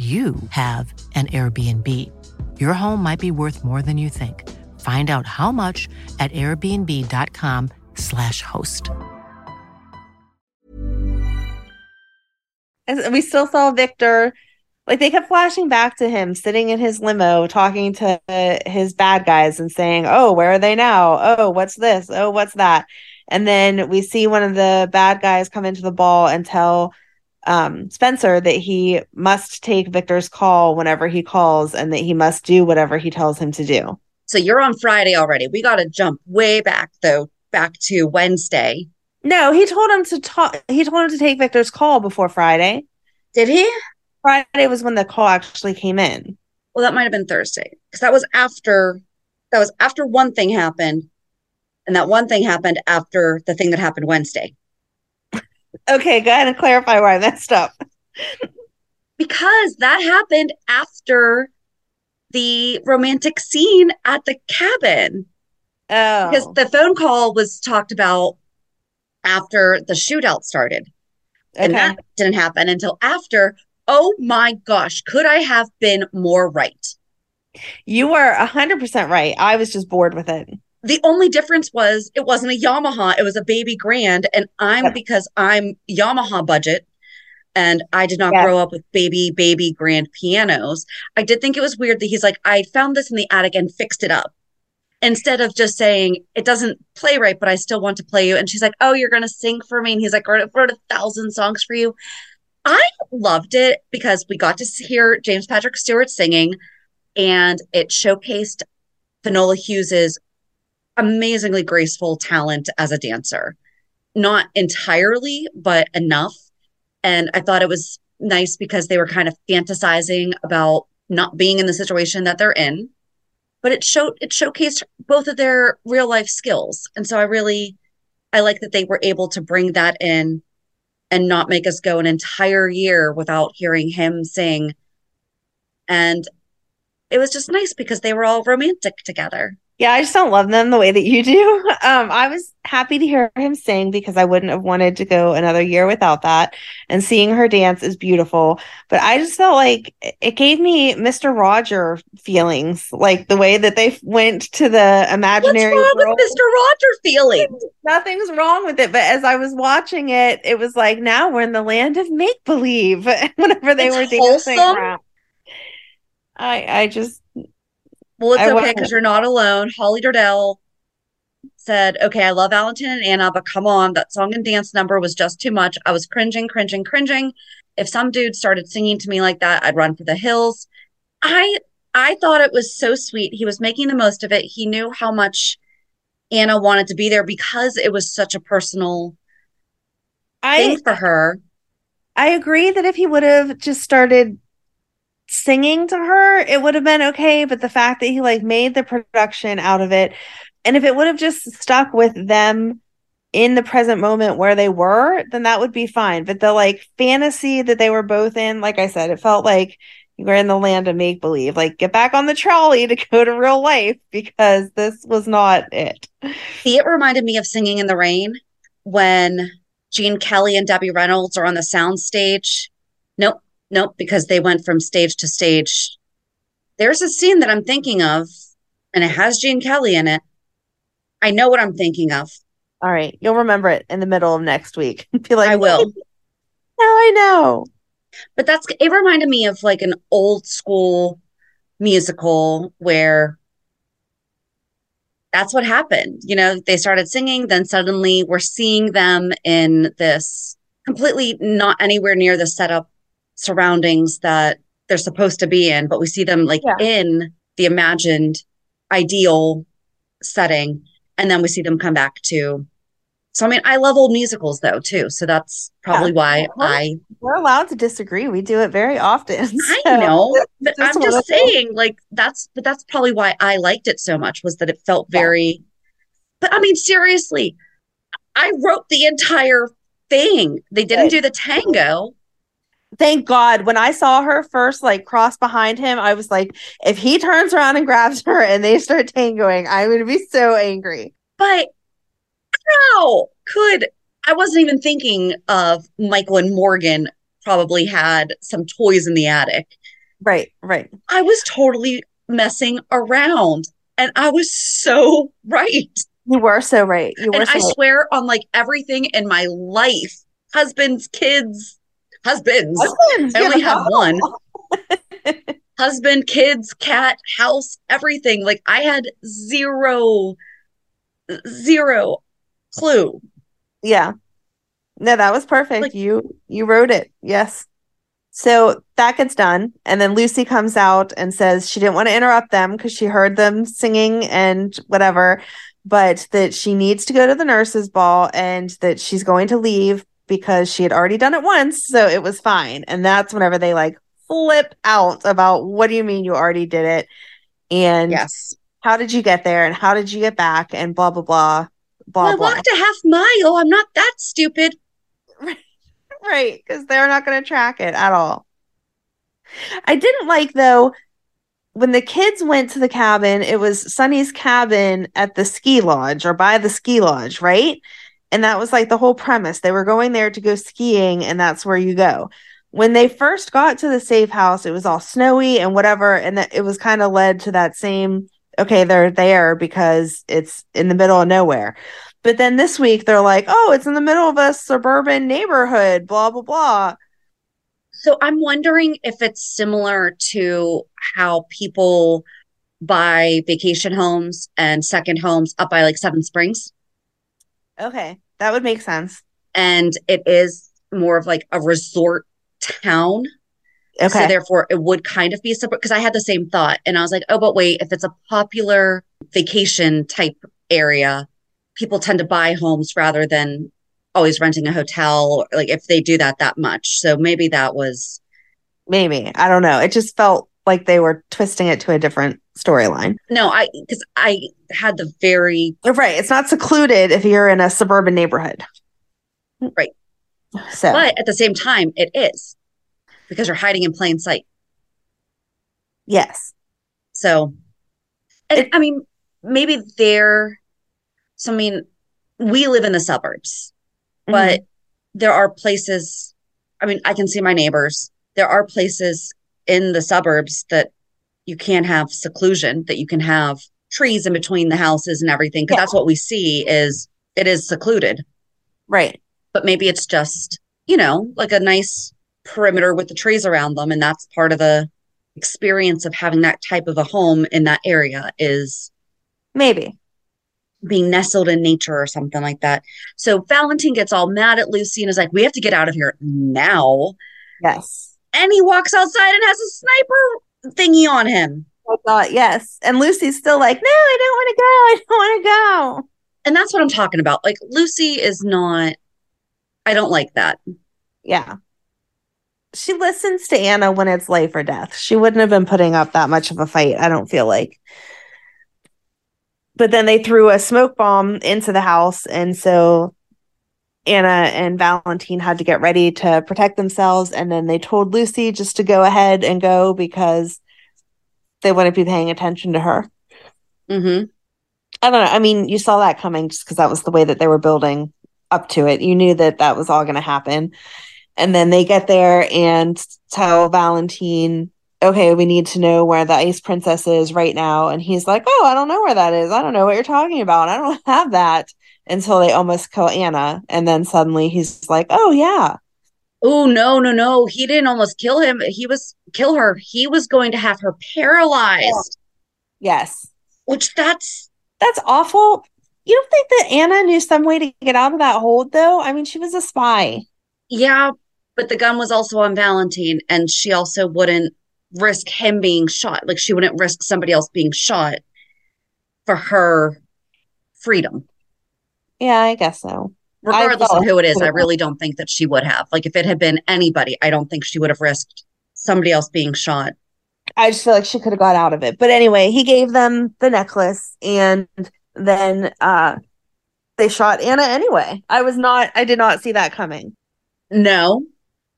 you have an Airbnb. Your home might be worth more than you think. Find out how much at airbnb.com/slash host.
We still saw Victor. Like they kept flashing back to him sitting in his limo talking to his bad guys and saying, Oh, where are they now? Oh, what's this? Oh, what's that? And then we see one of the bad guys come into the ball and tell um, Spencer that he must take Victor's call whenever he calls and that he must do whatever he tells him to do.
So you're on Friday already. We got to jump way back though, back to Wednesday.
No, he told him to talk. He told him to take Victor's call before Friday.
Did he?
Friday was when the call actually came in.
Well, that might have been Thursday because that was after that was after one thing happened, and that one thing happened after the thing that happened Wednesday.
Okay, go ahead and clarify where I messed up.
Because that happened after the romantic scene at the cabin.
Oh,
Because the phone call was talked about after the shootout started. And that didn't happen until after. Oh my gosh, could I have been more right?
You were 100% right. I was just bored with it.
The only difference was it wasn't a Yamaha, it was a baby grand. And I'm yep. because I'm Yamaha budget and I did not grow up with baby, baby grand pianos. I did think it was weird that he's like, I found this in the attic and fixed it up. Instead of just saying, it doesn't play right, but I still want to play you. And she's like, Oh, you're going to sing for me. And he's like, I wrote a thousand songs for you. I loved it because we got to hear James Patrick Stuart singing and it showcased Finola Hughes's amazingly graceful talent as a dancer. Not entirely, but enough. And I thought it was nice because they were kind of fantasizing about not being in the situation that they're in. But it showed it showcased both of their real life skills. And so I really I like that they were able to bring that in and not make us go an entire year without hearing him sing. And it was just nice because they were all romantic together.
Yeah, I just don't love them the way that you do. Um, I was happy to hear him sing because I wouldn't have wanted to go another year without that. And seeing her dance is beautiful. But I just felt like it gave me Mr. Roger feelings, like the way that they went to the imaginary
What's wrong world. with Mr. Roger feelings?
Nothing's wrong with it. But as I was watching it, it was like now we're in the land of make believe. Whenever they it's were dancing around. I I just
well, it's I okay because you're not alone. Holly Dardell said, Okay, I love Valentin and Anna, but come on, that song and dance number was just too much. I was cringing, cringing, cringing. If some dude started singing to me like that, I'd run for the hills. I I thought it was so sweet. He was making the most of it. He knew how much Anna wanted to be there because it was such a personal I, thing for her.
I agree that if he would have just started singing to her, it would have been okay. But the fact that he like made the production out of it, and if it would have just stuck with them in the present moment where they were, then that would be fine. But the like fantasy that they were both in, like I said, it felt like you were in the land of make believe. Like get back on the trolley to go to real life because this was not it.
See, it reminded me of Singing in the Rain when Gene Kelly and Debbie Reynolds are on the sound stage. Nope, Nope, because they went from stage to stage. There's a scene that I'm thinking of, and it has Gene Kelly in it. I know what I'm thinking of.
All right. You'll remember it in the middle of next week.
Be like, I will. Now
I know.
But that's it reminded me of like an old school musical where that's what happened. You know, they started singing, then suddenly we're seeing them in this completely not anywhere near the setup surroundings that they're supposed to be in, but we see them like yeah. in the imagined ideal setting. And then we see them come back to. So, I mean, I love old musicals though, too. So that's probably yeah. why we're, I.
We're allowed to disagree. We do it very often.
So I know. But I'm just saying, like, that's, but that's probably why I liked it so much was that it felt very. Yeah. But I mean, seriously, I wrote the entire thing. They didn't do the tango
thank God when I saw her first like cross behind him, I was like, if he turns around and grabs her and they start tangoing, I'm gonna be so angry.
But how could I wasn't even thinking of Michael and Morgan probably had some toys in the attic.
Right, right.
I was totally messing around and I was so right.
You were so right. You were
and
so
I right. swear on like everything in my life, husbands, kids, husbands. husbands I only have one. Husband, kids, cat, house, everything. Like I had zero, zero clue.
Yeah. No, that was perfect. Like, you you wrote it. Yes. So that gets done. And then Lucy comes out and says she didn't want to interrupt them because she heard them singing and whatever, but that she needs to go to the nurses' ball and that she's going to leave because she had already done it once, so it was fine. And that's whenever they like flip out about what do you mean you already did it? And
yes,
how did you get there and how did you get back and blah blah blah blah.
Well, I
blah.
walked a half mile. I'm not that stupid.
right, because they're not going to track it at all. I didn't like though when the kids went to the cabin, it was Sonny's cabin at the ski lodge or by the ski lodge, right? And that was like the whole premise. They were going there to go skiing, and that's where you go. When they first got to the safe house, it was all snowy and whatever. And that it was kind of led to that same okay, they're there because it's in the middle of nowhere. But then this week they're like, oh, it's in the middle of a suburban neighborhood, blah, blah, blah.
So I'm wondering if it's similar to how people buy vacation homes and second homes up by like Seven Springs.
Okay, that would make sense.
And it is more of like a resort town.
Okay.
So therefore it would kind of be separate because I had the same thought. And I was like, oh, but wait, if it's a popular vacation type area, people tend to buy homes rather than always renting a hotel, like if they do that that much. So maybe that was
maybe. I don't know. It just felt like they were twisting it to a different storyline.
No, I because I had the very
right. It's not secluded if you're in a suburban neighborhood.
Right.
So
but at the same time, it is because you're hiding in plain sight.
Yes.
So and it, I mean, maybe they're so I mean, we live in the suburbs, mm-hmm. but there are places I mean, I can see my neighbors. There are places in the suburbs that you can't have seclusion, that you can have trees in between the houses and everything. Cause yeah. that's what we see is it is secluded.
Right.
But maybe it's just, you know, like a nice perimeter with the trees around them. And that's part of the experience of having that type of a home in that area is
maybe
being nestled in nature or something like that. So Valentin gets all mad at Lucy and is like, we have to get out of here now.
Yes.
And he walks outside and has a sniper thingy on him.
Oh God, yes. And Lucy's still like, no, I don't want to go. I don't want to go.
And that's what I'm talking about. Like Lucy is not I don't like that.
Yeah. She listens to Anna when it's life or death. She wouldn't have been putting up that much of a fight, I don't feel like but then they threw a smoke bomb into the house and so Anna and Valentin had to get ready to protect themselves and then they told Lucy just to go ahead and go because they wouldn't be paying attention to her.
Mhm.
I don't know. I mean, you saw that coming just because that was the way that they were building up to it. You knew that that was all going to happen. And then they get there and tell Valentin okay, we need to know where the ice princess is right now. And he's like, oh, I don't know where that is. I don't know what you're talking about. I don't have that until they almost kill Anna. And then suddenly he's like, oh, yeah.
Oh, no, no, no. He didn't almost kill him. He was kill her. He was going to have her paralyzed.
Yes.
Which that's
that's awful. You don't think that Anna knew some way to get out of that hold though? I mean, she was a spy.
Yeah, but the gun was also on Valentin and she also wouldn't risk him being shot. Like she wouldn't risk somebody else being shot for her freedom.
Yeah, I guess so.
Regardless of who it is, I really don't think that she would have. Like if it had been anybody, I don't think she would have risked somebody else being shot.
I just feel like she could have got out of it. But anyway, he gave them the necklace and then uh they shot Anna anyway. I was not I did not see that coming.
No.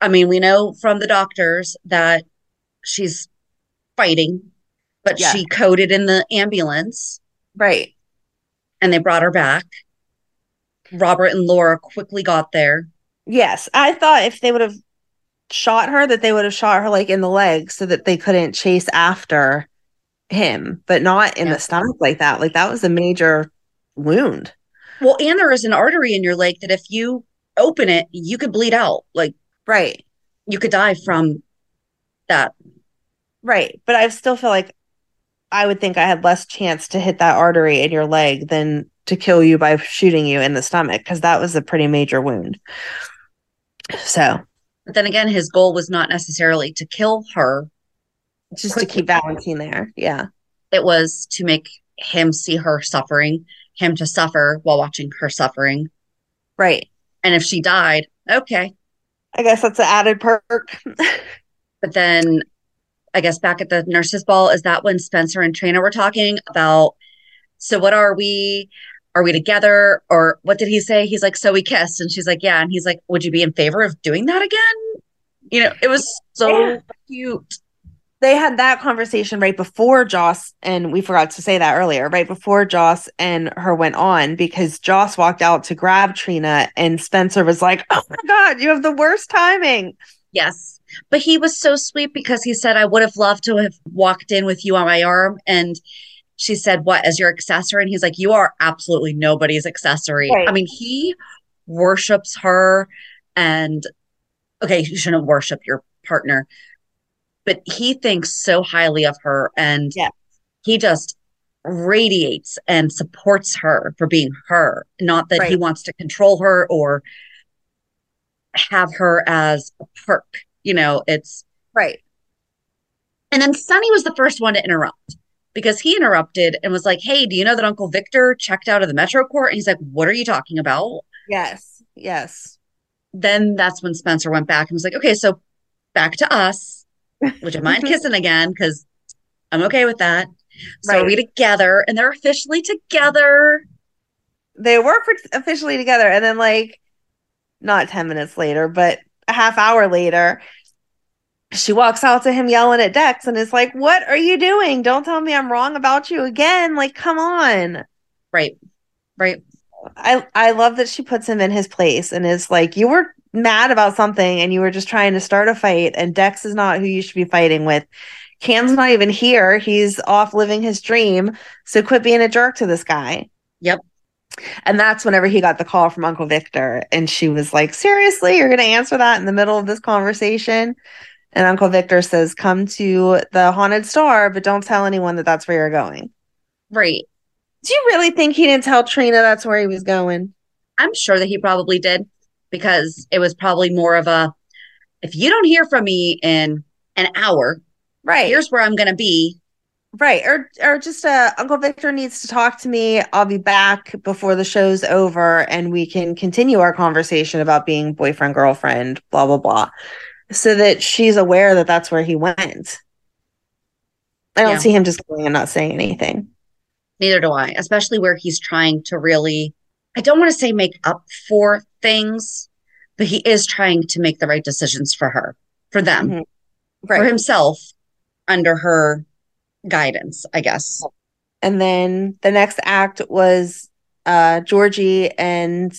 I mean, we know from the doctors that she's fighting, but yeah. she coded in the ambulance.
Right.
And they brought her back. Robert and Laura quickly got there.
Yes. I thought if they would have shot her, that they would have shot her like in the leg so that they couldn't chase after him, but not in yeah. the stomach like that. Like that was a major wound.
Well, and there is an artery in your leg that if you open it, you could bleed out. Like,
right.
You could die from that.
Right. But I still feel like I would think I had less chance to hit that artery in your leg than to kill you by shooting you in the stomach because that was a pretty major wound. So,
but then again, his goal was not necessarily to kill her,
just quickly. to keep Valentin there. Yeah.
It was to make him see her suffering, him to suffer while watching her suffering.
Right.
And if she died, okay.
I guess that's an added perk.
But then I guess back at the nurses ball, is that when Spencer and Trina were talking about so what are we? Are we together? Or what did he say? He's like, so we kissed. And she's like, yeah. And he's like, would you be in favor of doing that again? You know, it was so yeah. cute.
They had that conversation right before Joss, and we forgot to say that earlier, right before Joss and her went on because Joss walked out to grab Trina, and Spencer was like, Oh my God, you have the worst timing.
Yes. But he was so sweet because he said, I would have loved to have walked in with you on my arm. And she said, What, as your accessory? And he's like, You are absolutely nobody's accessory.
Right.
I mean, he worships her and okay, you shouldn't worship your partner, but he thinks so highly of her and
Yeah.
he just radiates and supports her for being her, not that he wants to control her or have her as a perk. You know, it's
Right.
and then Sonny was the first one to interrupt because he interrupted and was like, Hey, do you know that Uncle Victor checked out of the Metro Court? And he's like, What are you talking about?
Yes. Yes.
Then that's when Spencer went back and was like, Okay, so back to us. Would you mind kissing again? Because I'm okay with that. So are
Right.
we together? And they're officially together.
They were officially together, and then like not ten minutes later, but a half hour later, she walks out to him yelling at Dex and is like, "What are you doing? Don't tell me I'm wrong about you again. Like, come on."
Right. Right.
I I love that she puts him in his place and is like, "You were mad about something and you were just trying to start a fight, and Dex is not who you should be fighting with." Cam's not even here. He's off living his dream. So quit being a jerk to this guy.
Yep.
And that's whenever he got the call from Uncle Victor. And she was like, Seriously, you're going to answer that in the middle of this conversation? And Uncle Victor says, Come to the haunted star, but don't tell anyone that that's where you're going.
Right.
Do you really think he didn't tell Trina that's where he was going?
I'm sure that he probably did because it was probably more of a if you don't hear from me in an hour,
Right.
here's where I'm going to be.
Right. Or or just uh Uncle Victor needs to talk to me. I'll be back before the show's over and we can continue our conversation about being boyfriend girlfriend, blah blah blah. So that she's aware that that's where he went. I don't
Yeah.
see him just going and not saying anything.
Neither do I, especially where he's trying to really, I don't want to say make up for things, but he is trying to make the right decisions for her, for them,
Mhm.
for himself under her guidance, I guess.
And then the next act was uh Georgie and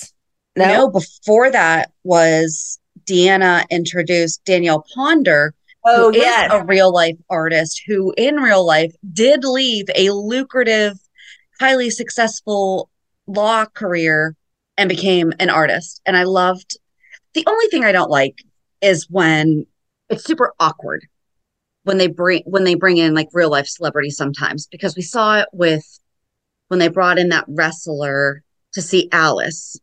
no,
No, before that was Deanna introduced Danielle Ponder,
oh
who is
yes.
a real life artist who in real life did leave a lucrative, highly successful law career and became an artist. And I loved the only thing I don't like is when it's super awkward when they bring when they bring in like real life celebrities sometimes because we saw it with when they brought in that wrestler to see Alice.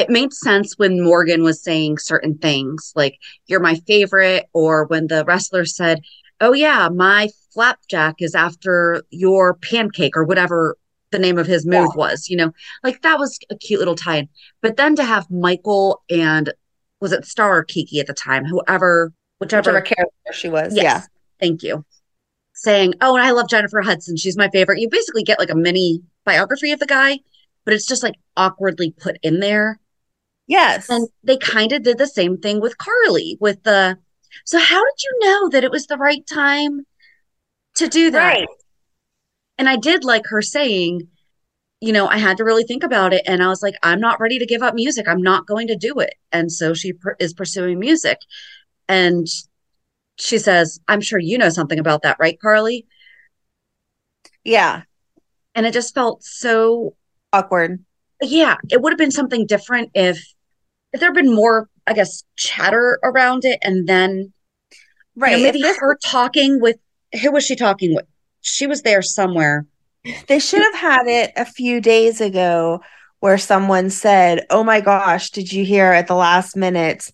It made sense when Morgan was saying certain things like you're my favorite or when the wrestler said, "Oh yeah, my flapjack is after your pancake or whatever the name of his move was." You know, like that was a cute little tie-in. But then to have Michael and was it Star or Kiki at the time, whoever whichever,
whichever character she was.
Yes.
Yeah.
Thank you. Saying, oh, and I love Jennifer Hudson. She's my favorite. You basically get like a mini biography of the guy, but it's just like awkwardly put in there.
Yes.
And they kind of did the same thing with Carly with the. So, how did you know that it was the right time to do that?
Right.
And I did like her saying, you know, I had to really think about it. And I was like, I'm not ready to give up music. I'm not going to do it. And so she pr- is pursuing music. And she says, I'm sure you know something about that, right, Carly?
Yeah.
And it just felt so,
Awkward.
yeah, it would have been something different if, if there had been more, I guess, chatter around it. And then,
Right.
you know, maybe her talking with, who was she talking with? She was there somewhere.
They should have had it a few days ago where someone said, Oh my gosh, did you hear at the last minute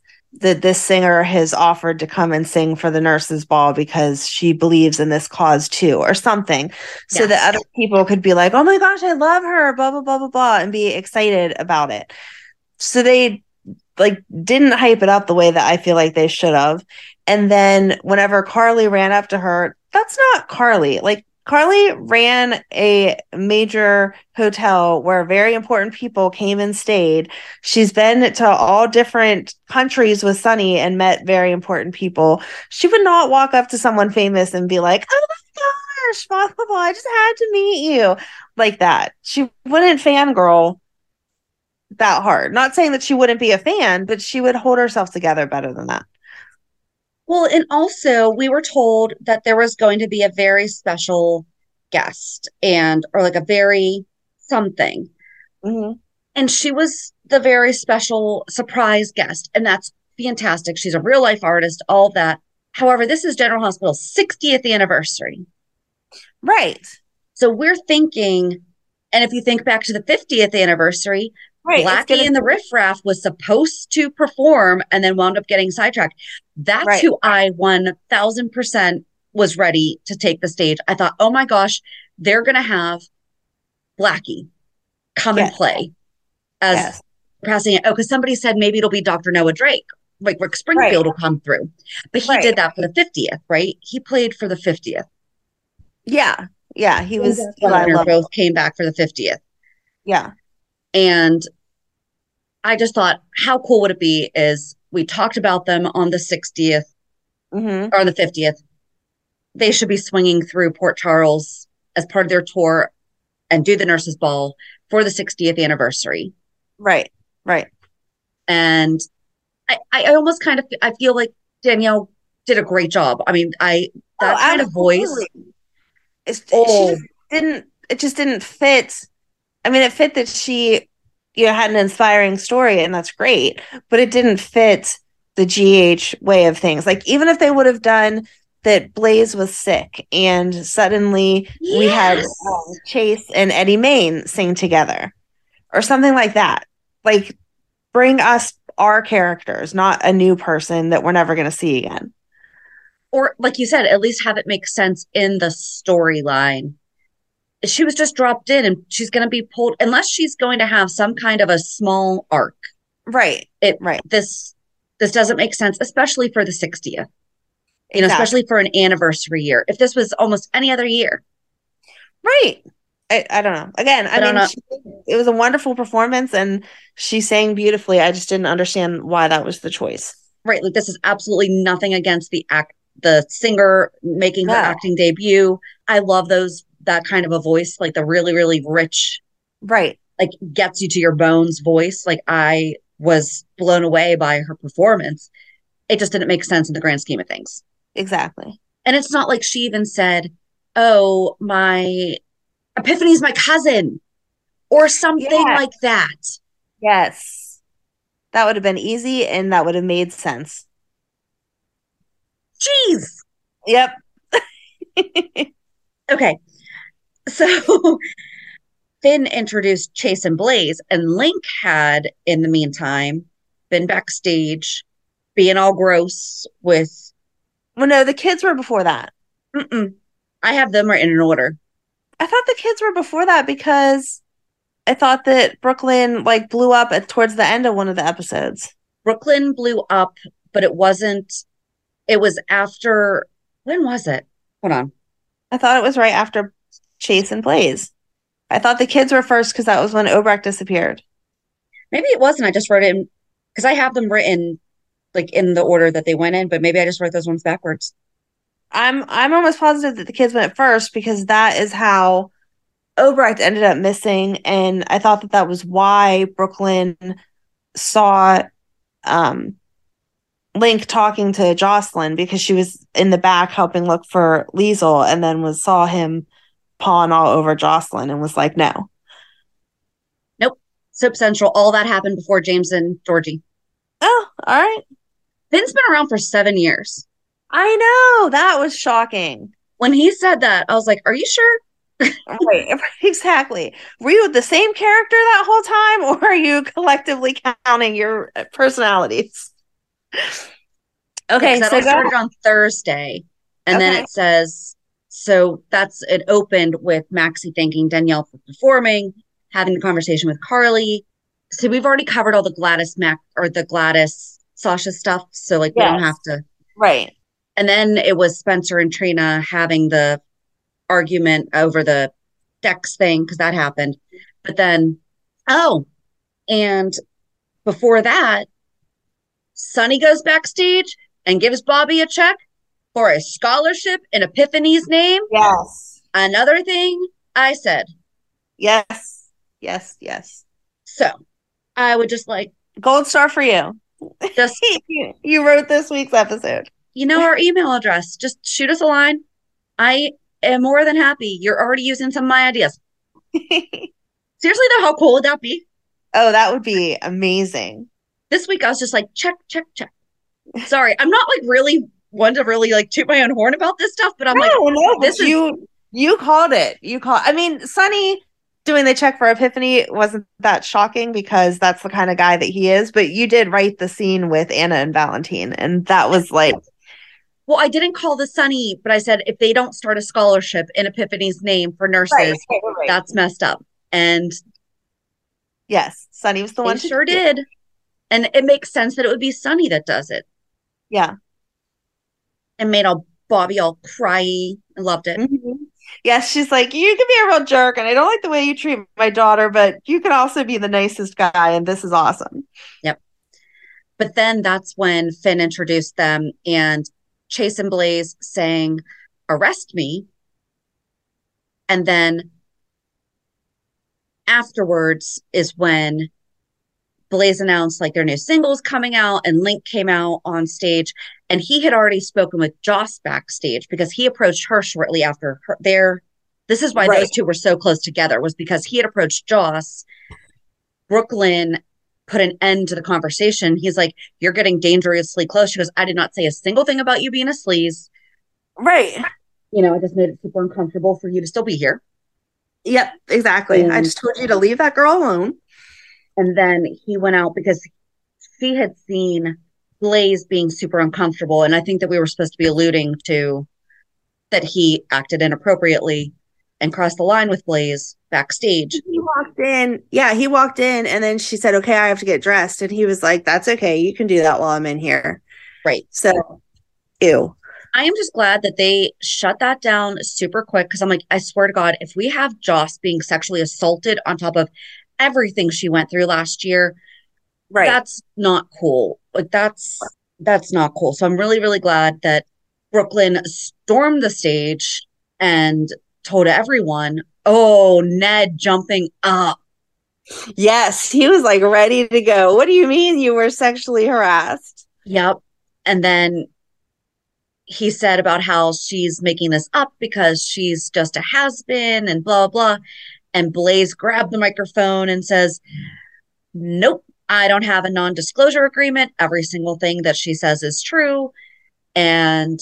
that this singer has offered to come and sing for the nurses' ball because she believes in this cause too, or something? So that other people could be like, Oh my gosh, I love her, blah, blah, blah, blah, blah, and be excited about it. So they like didn't hype it up the way that I feel like they should have. And then whenever Carly ran up to her, that's not Carly. Like Carly ran a major hotel where very important people came and stayed. She's been to all different countries with Sonny and met very important people. She would not walk up to someone famous and be like, "Oh my gosh, blah blah blah! I just had to meet you," like that. She wouldn't fangirl that hard. Not saying that she wouldn't be a fan, but she would hold herself together better than that.
Well, and also we were told that there was going to be a very special guest and or like a very something.
hmm
And she was the very special surprise guest. And that's fantastic. She's a real life artist, all that. However, this is General Hospital's 60th anniversary.
Right.
So we're thinking, and if you think back to the 50th anniversary,
Right.
Blackie
gonna-
and the Riff Raff was supposed to perform and then wound up getting sidetracked. That's
Right.
who I 1000% was ready to take the stage. I thought, oh my gosh, they're going to have Blackie come and play as
Yes.
passing it. Oh, because somebody said maybe it'll be Dr. Noah Drake, like Rick Springfield will come through. But he
Right.
did that for the 50th, right? He played for the 50th.
Yeah. Yeah. He was.
Eli
Eli
Wagner
Love-
both came back for the 50th.
Yeah.
And I just thought, how cool would it be? Is we talked about them on the 60th
hmm
or the 50th. They should be swinging through Port Charles as part of their tour and do the nurses' ball for the 60th anniversary.
Right. Right.
And I, I almost kind of I feel like Danielle did a great job. I mean, I that
Oh,
kind of voice.
It's,
Oh.
She just didn't. It just didn't fit. I mean, it fit that she, you had an inspiring story, and that's great. But it didn't fit the GH way of things. Like even if they would have done that, Blaze was sick, and suddenly we had um, Chase and Eddie Main sing together, or something like that. Like bring us our characters, not a new person that we're never going to see again.
or like you said, at least have it make sense in the storyline. She was just dropped in and she's going to be pulled unless she's going to have some kind of a small arc.
Right.
It
Right.
this this doesn't make sense, especially for the 60th. You know, especially for an anniversary year. If this was almost any other year,
Right. I, I don't know. Again, I,
I
mean, she, it was a wonderful performance and she sang beautifully. I just didn't understand why that was the choice.
right? Like this is absolutely nothing against the act, the singer making her acting debut. I love those that kind of a voice, like the really, really rich
Right.
like gets you to your bones voice. Like I was blown away by her performance. It just didn't make sense in the grand scheme of things.
Exactly.
And it's not like she even said, "Oh, my Epiphany's my cousin," or something
Yeah.
like that.
Yes. That would have been easy and that would have made sense.
Jeez.
Yep.
Okay. So Finn introduced Chase and Blaze, and Linc had, in the meantime, been backstage being all gross with
well, no, the kids were before that.
Mm-mm. I have them in an order.
I thought the kids were before that because I thought that Brook Lynn like blew up at towards the end of one of the episodes.
Brook Lynn blew up, but it wasn't. It was after. When was it? Hold on.
I thought it was right after Chase and Blaze. I thought the kids were first because that was when Obrecht disappeared.
Maybe it wasn't. I just wrote it because I have them written like in the order that they went in, but maybe I just wrote those ones backwards.
I'm I'm almost positive that the kids went first because that is how Obrecht ended up missing, and I thought that that was why Brook Lynn saw um Linc talking to Josslyn because she was in the back helping look for Liesl, and then was saw him pawn all over Josslyn and was like, no. Nope.
Soap Central, all that happened before James and Georgie.
Oh, all right.
Finn's been around for seven years.
I know that was shocking.
When he said that, I was like, "Are you sure?"
Right, exactly. Were you the same character that whole time, or are you collectively counting your personalities? Okay, so go-
started on Thursday, and then it says so. That's it. Opened with Maxie thanking Danielle for performing, having a conversation with Carly. So we've already covered all the Gladys Mac or the Gladys Sasha stuff. So like we don't have to.
right,
And then it was Spencer and Trina having the argument over the Dex thing because that happened. But then, oh, and before that, Sonny goes backstage and gives Bobbie a check for a scholarship in Epiphany's name.
yes,
Another thing I said.
yes, yes, yes.
So I would just like,
Gold star for you.
just,
you, you wrote this week's episode.
you know, our email address, just shoot us a line. I am more than happy. You're already using some of my ideas. Seriously, though, how cool would that be?
Oh, that would be amazing.
This week I was just like, check, check, check. Sorry, I'm not like really one to really like toot my own horn about this stuff, but I'm
no,
like,
no,
this is
you you called it. You call. I mean, Sonny doing the check for Epiphany wasn't that shocking because that's the kind of guy that he is. But you did write the scene with Anna and Valentin, and that was like,
well, I didn't call the Sonny, but I said if they don't start a scholarship in Epiphany's name for nurses,
Right, right, right,
that's messed up. And
yes, Sonny was the one.
sure
do it.
did. And it makes sense that it would be Sonny that does it.
Yeah.
And made all Bobbie all cry. I loved it.
Mhm. Yes, she's like, you can be a real jerk, and I don't like the way you treat my daughter, but you can also be the nicest guy, and this is awesome.
Yep. But then that's when Finn introduced them and Chase and Blaze saying, arrest me. And then afterwards is when Blaze announced like their new singles coming out and Linc came out on stage and he had already spoken with Joss backstage because he approached her shortly after her their this is why
Right.
those two were so close together was because he had approached Joss Brook Lynn put an end to the conversation he's like you're getting dangerously close she goes I did not say a single thing about you being a sleaze
Right.
you know I just made it super uncomfortable for you to still be here
Yep, exactly. I just told you to leave that girl alone.
And then he went out because she had seen Blaze being super uncomfortable. And I think that we were supposed to be alluding to that he acted inappropriately and crossed the line with Blaze backstage.
He walked in. Yeah, he walked in and then she said, Okay, I have to get dressed. And he was like, That's okay. You can do that while I'm in here.
Right.
So, ew.
I am just glad that they shut that down super quick because I'm like, I swear to God, if we have Joss being sexually assaulted on top of everything she went through last year,
Right.
that's not cool. Like that's that's not cool. So I'm really really glad that Brook Lynn stormed the stage and told everyone, "Oh, Ned jumping up."
yes, he was like ready to go. What do you mean you were sexually harassed?
Yep. And then he said about how she's making this up because she's just a has-been and blah blah. And Blaze grabbed the microphone and says, "Nope, I don't have a non-disclosure agreement. Every single thing that she says is true." And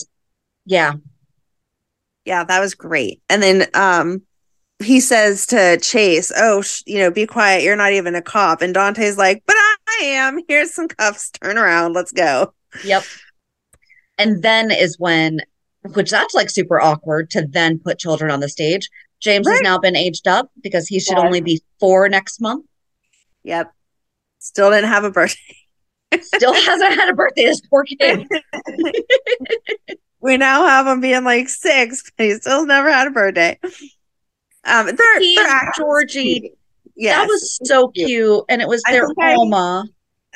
yeah,
Yeah, that was great. And then um he says to Chase, "Oh, sh- you know, be quiet. You're not even a cop." And Dante's like, "But I am. Here's some cuffs. Turn around. Let's go."
Yep. And then is when, which that's like super awkward to then put children on the stage. James has now been aged up because he should
Yeah.
only be four next month.
Yep. Still didn't have a birthday.
Still hasn't had a birthday. This poor kid.
we now have him being like six, but he still never had a birthday. Um, they're,
He,
they're actually
Georgie,
cute. Yes.
That was so cute. And it was their
think I-
Alma.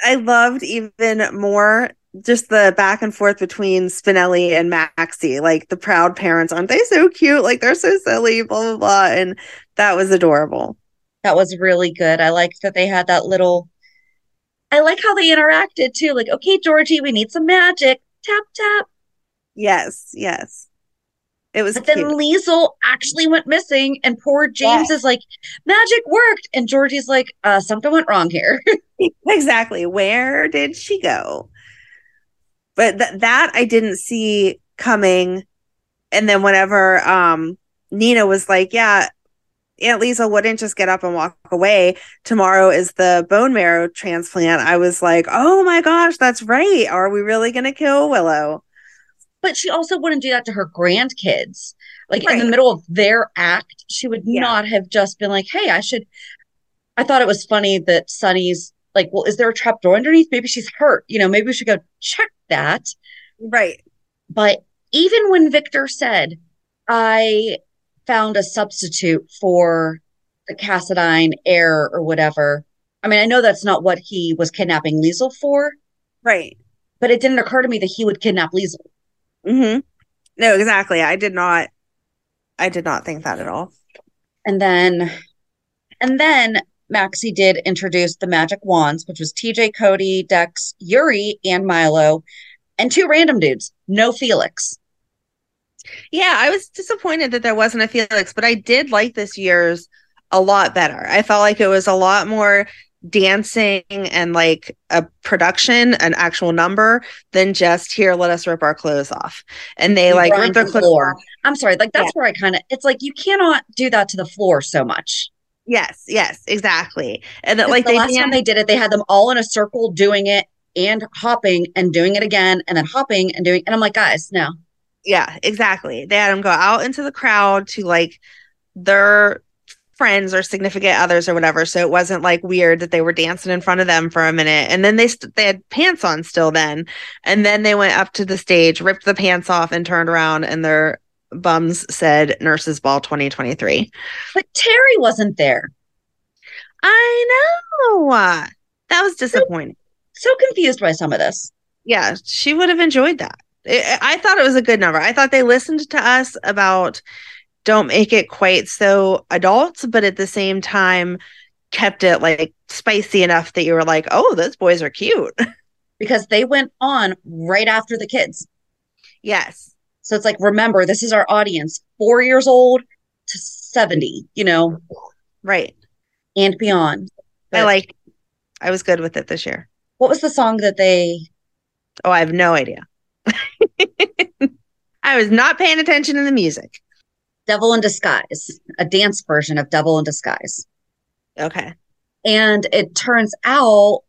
I loved even more just the back and forth between Spinelli and Maxie. Like the proud parents, aren't they so cute? Like they're so silly, blah blah blah. And that was adorable.
That was really good. I liked that they had that little. I like how they interacted too. Like, okay, Georgie, we need some magic. Tap tap.
Yes, yes. It was
But then. Liesl actually went missing, and poor James is like, magic worked. And Georgie's like, uh, something went wrong here.
exactly. Where did she go? But th- that I didn't see coming. And then whenever um Nina was like, Yeah, Aunt Liesl wouldn't just get up and walk away. Tomorrow is the bone marrow transplant. I was like, Oh my gosh, that's right. Are we really gonna kill Willow?
but she also wouldn't do that to her grandkids. Like in the middle of their act, she would
Yeah.
not have just been like, hey, I should. I thought it was funny that Sonny's like, well, is there a trap door underneath? Maybe she's hurt. You know, maybe we should go check that.
Right.
But even when Victor said, I found a substitute for the Cassadine heir or whatever, I mean, I know that's not what he was kidnapping Liesl for,
Right.
but it didn't occur to me that he would kidnap Liesl.
Mm-hmm. No, exactly. I did not I did not think that at all.
And then, and then Maxie did introduce the magic wands, which was TJ, Cody, Dex, Yuri, and Milo, and two random dudes. No Felix.
Yeah, I was disappointed that there wasn't a Felix, but I did like this year's a lot better. I felt like it was a lot more dancing and like a production, an actual number, than just here, let us rip our clothes off. And they like rip their clothes
floor.
off.
I'm sorry, like that's
Yeah.
where I kind of it's like you cannot do that to the floor so much.
Yes, yes, exactly. And that like
the last time they did it, they had them all in a circle doing it and hopping and doing it again and then hopping and doing and I'm like, guys, no.
Yeah, exactly. They had them go out into the crowd to like their friends or significant others or whatever. So it wasn't like weird that they were dancing in front of them for a minute. And then they st- they had pants on still then. And then they went up to the stage, ripped the pants off and turned around and their bums said Nurses Ball 2023.
But Terry wasn't there.
I know. That was disappointing.
So confused by some of this.
yeah, she would have enjoyed that. I I thought it was a good number. I thought they listened to us about don't make it quite so adult, but at the same time kept it like spicy enough that you were like, oh, those boys are cute.
because they went on right after the kids.
yes.
So it's like, remember, this is our audience, four years old to 70, you know,
Right.
and beyond.
I like I was good with it this year.
what was the song that they,
Oh, I have no idea. I was not paying attention to the music.
Devil in Disguise, a dance version of Devil in Disguise.
Okay.
And it turns out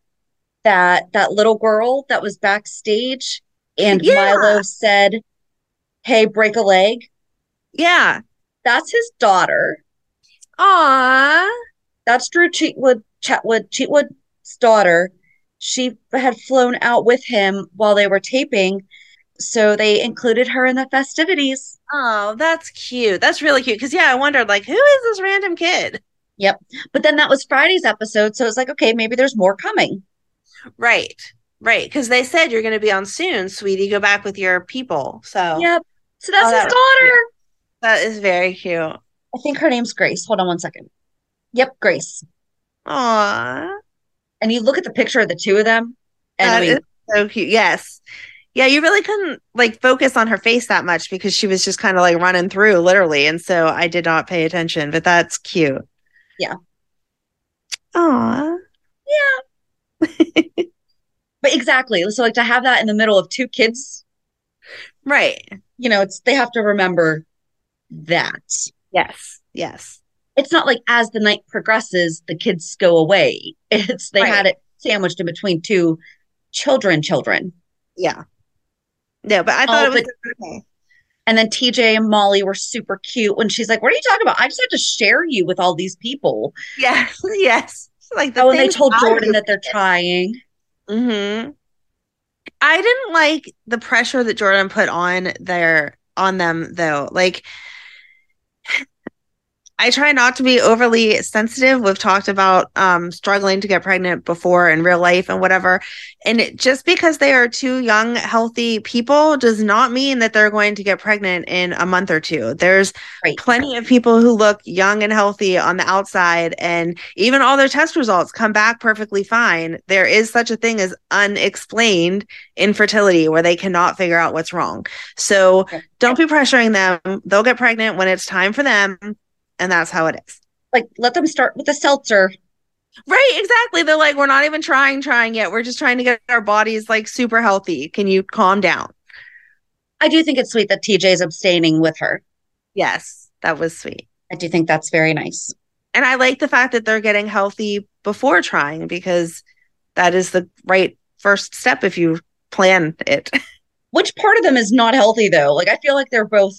that that little girl that was backstage and
Yeah.
Milo said, Hey, break a leg.
Yeah.
That's his daughter.
Aw.
That's Drew Cheetwood, Chatwood, Cheetwood's daughter. She had flown out with him while they were taping. So they included her in the festivities.
Oh, that's cute. That's really cute. Because yeah, I wondered like, who is this random kid?
Yep. But then that was Friday's episode. So it's like, okay, maybe there's more coming.
Right. Right. Because they said you're going to be on soon, sweetie. Go back with your people. So
Yep. So that's
Oh,
his
that-
daughter.
that is very cute.
I think her name's Grace. Hold on one second. Yep, Grace.
Aw.
And you look at the picture of the two of them, and I
That
mean,
is so cute. Yes. Yeah, you really couldn't like focus on her face that much because she was just kind of like running through literally. And so I did not pay attention, but that's cute.
Yeah.
Aw. Yeah.
but exactly. So like to have that in the middle of two kids,
Right.
you know, it's they have to remember that.
Yes. Yes.
It's not like as the night progresses, the kids go away. It's they
Right.
had it sandwiched in between two children, children.
Yeah. No, but I thought
Oh,
it was
but-
okay.
And then TJ and Molly were super cute when she's like, What are you talking about? I just had to share you with all these people.
Yes. Yes. Like the
Oh, and they told Jordan that they're trying.
Mm-hmm. I didn't like the pressure that Jordan put on their on them though. Like I try not to be overly sensitive. We've talked about um struggling to get pregnant before in real life and whatever. And it, just because they are two young, healthy people does not mean that they're going to get pregnant in a month or two. There's
Right.
plenty of people who look young and healthy on the outside and even all their test results come back perfectly fine there is such a thing as unexplained infertility where they cannot figure out what's wrong so
Okay.
don't be pressuring them they'll get pregnant when it's time for them and that's how it is
Like, let them start with the seltzer.
right exactly they're like we're not even trying trying yet we're just trying to get our bodies like super healthy can you calm down
I do think it's sweet that TJ's abstaining with her.
yes that was sweet
I do think that's very nice.
and I like the fact that they're getting healthy before trying because that is the right first step if you plan it.
Which part of them is not healthy though? Like I feel like they're both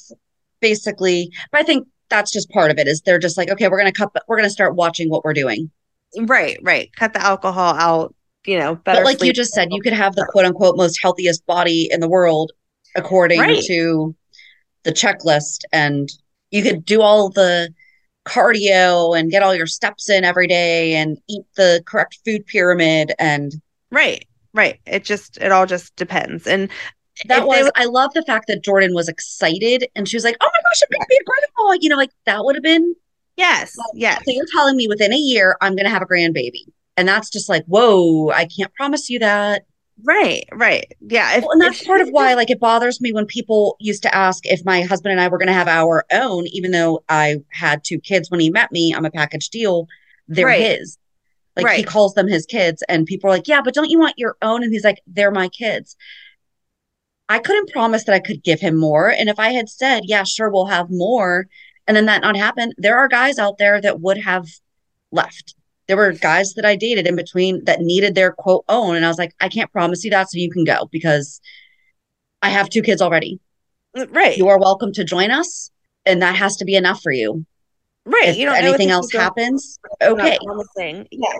basically, but I think that's just part of it is they're just like, okay, we're gonna cut we're gonna start watching what we're doing.
right, right. Cut the alcohol out, you know, better
But like you just said, you could have the quote unquote most healthiest body in the world according
Right.
to the checklist and you could do all the cardio and get all your steps in every day and eat the correct food pyramid and
Right, right. It just it all just depends. And
that
they
was I love the fact that Jordan was excited and she was like, "Oh my gosh, I'm gonna be a grandma!" You know, like that would have been.
yes, yes.
So you're telling me within a year I'm gonna have a grandbaby, and that's just like, whoa! I can't promise you that.
Right, right. Yeah. If,
Well, and that's
if-
part of why, like, it bothers me when people used to ask if my husband and I were going to have our own, even though I had two kids when he met me. I'm a package deal. They're
Right.
his. Like, he calls them his kids. And people are like, yeah, but don't you want your own? And he's like, they're my kids. I couldn't promise that I could give him more. And if I had said, yeah, sure, we'll have more, and then that not happen, there are guys out there that would have left. There were guys that I dated in between that needed their quote own. And I was like, I can't promise you that. So you can go because I have two kids already.
right,
You are welcome to join us. And that has to be enough for you.
right.
If
you don't know
anything else happens, okay.
Yeah.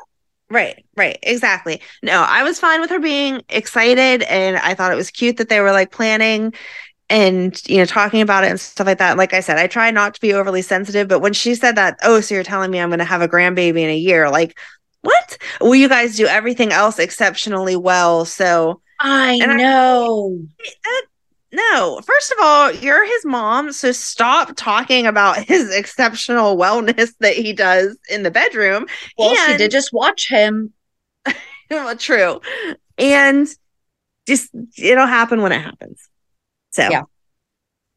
Right, right, exactly. No, I was fine with her being excited, and I thought it was cute that they were like planning and you know talking about it and stuff like that. Like I said, I try not to be overly sensitive, but when she said that, oh, so you're telling me I'm going to have a grandbaby in a year? Like, what? Well, you guys do everything else exceptionally well, so
I
And I-
know.
that, no, first of all, you're his mom, so stop talking about his exceptional wellness that he does in the bedroom.
well, she did just watch him.
well, true. And just it'll happen when it happens. So
Yeah.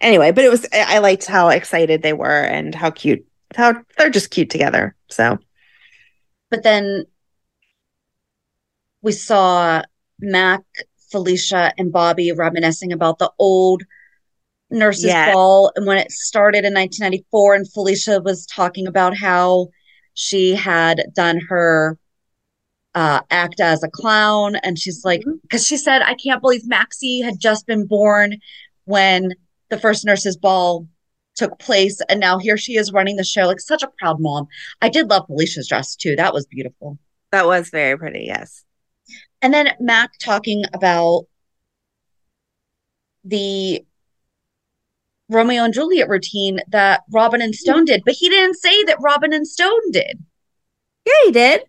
anyway, but it was I I liked how excited they were and how cute how they're just cute together. So
But then we saw Mac, Felicia, and Bobbie reminiscing about the old nurses'
Yes.
ball and when it started in 1994. And Felicia was talking about how she had done her uh, act as a clown. And she's like, because she said, I can't believe Maxie had just been born when the first nurses' ball took place. And now here she is running the show. Like, such a proud mom. I did love Felicia's dress too. That was beautiful.
that was very pretty, yes.
And then Mac talking about the Romeo and Juliet routine that Robin and Stone mm-hmm. did, but he didn't say that Robin and Stone did.
Yeah, he did.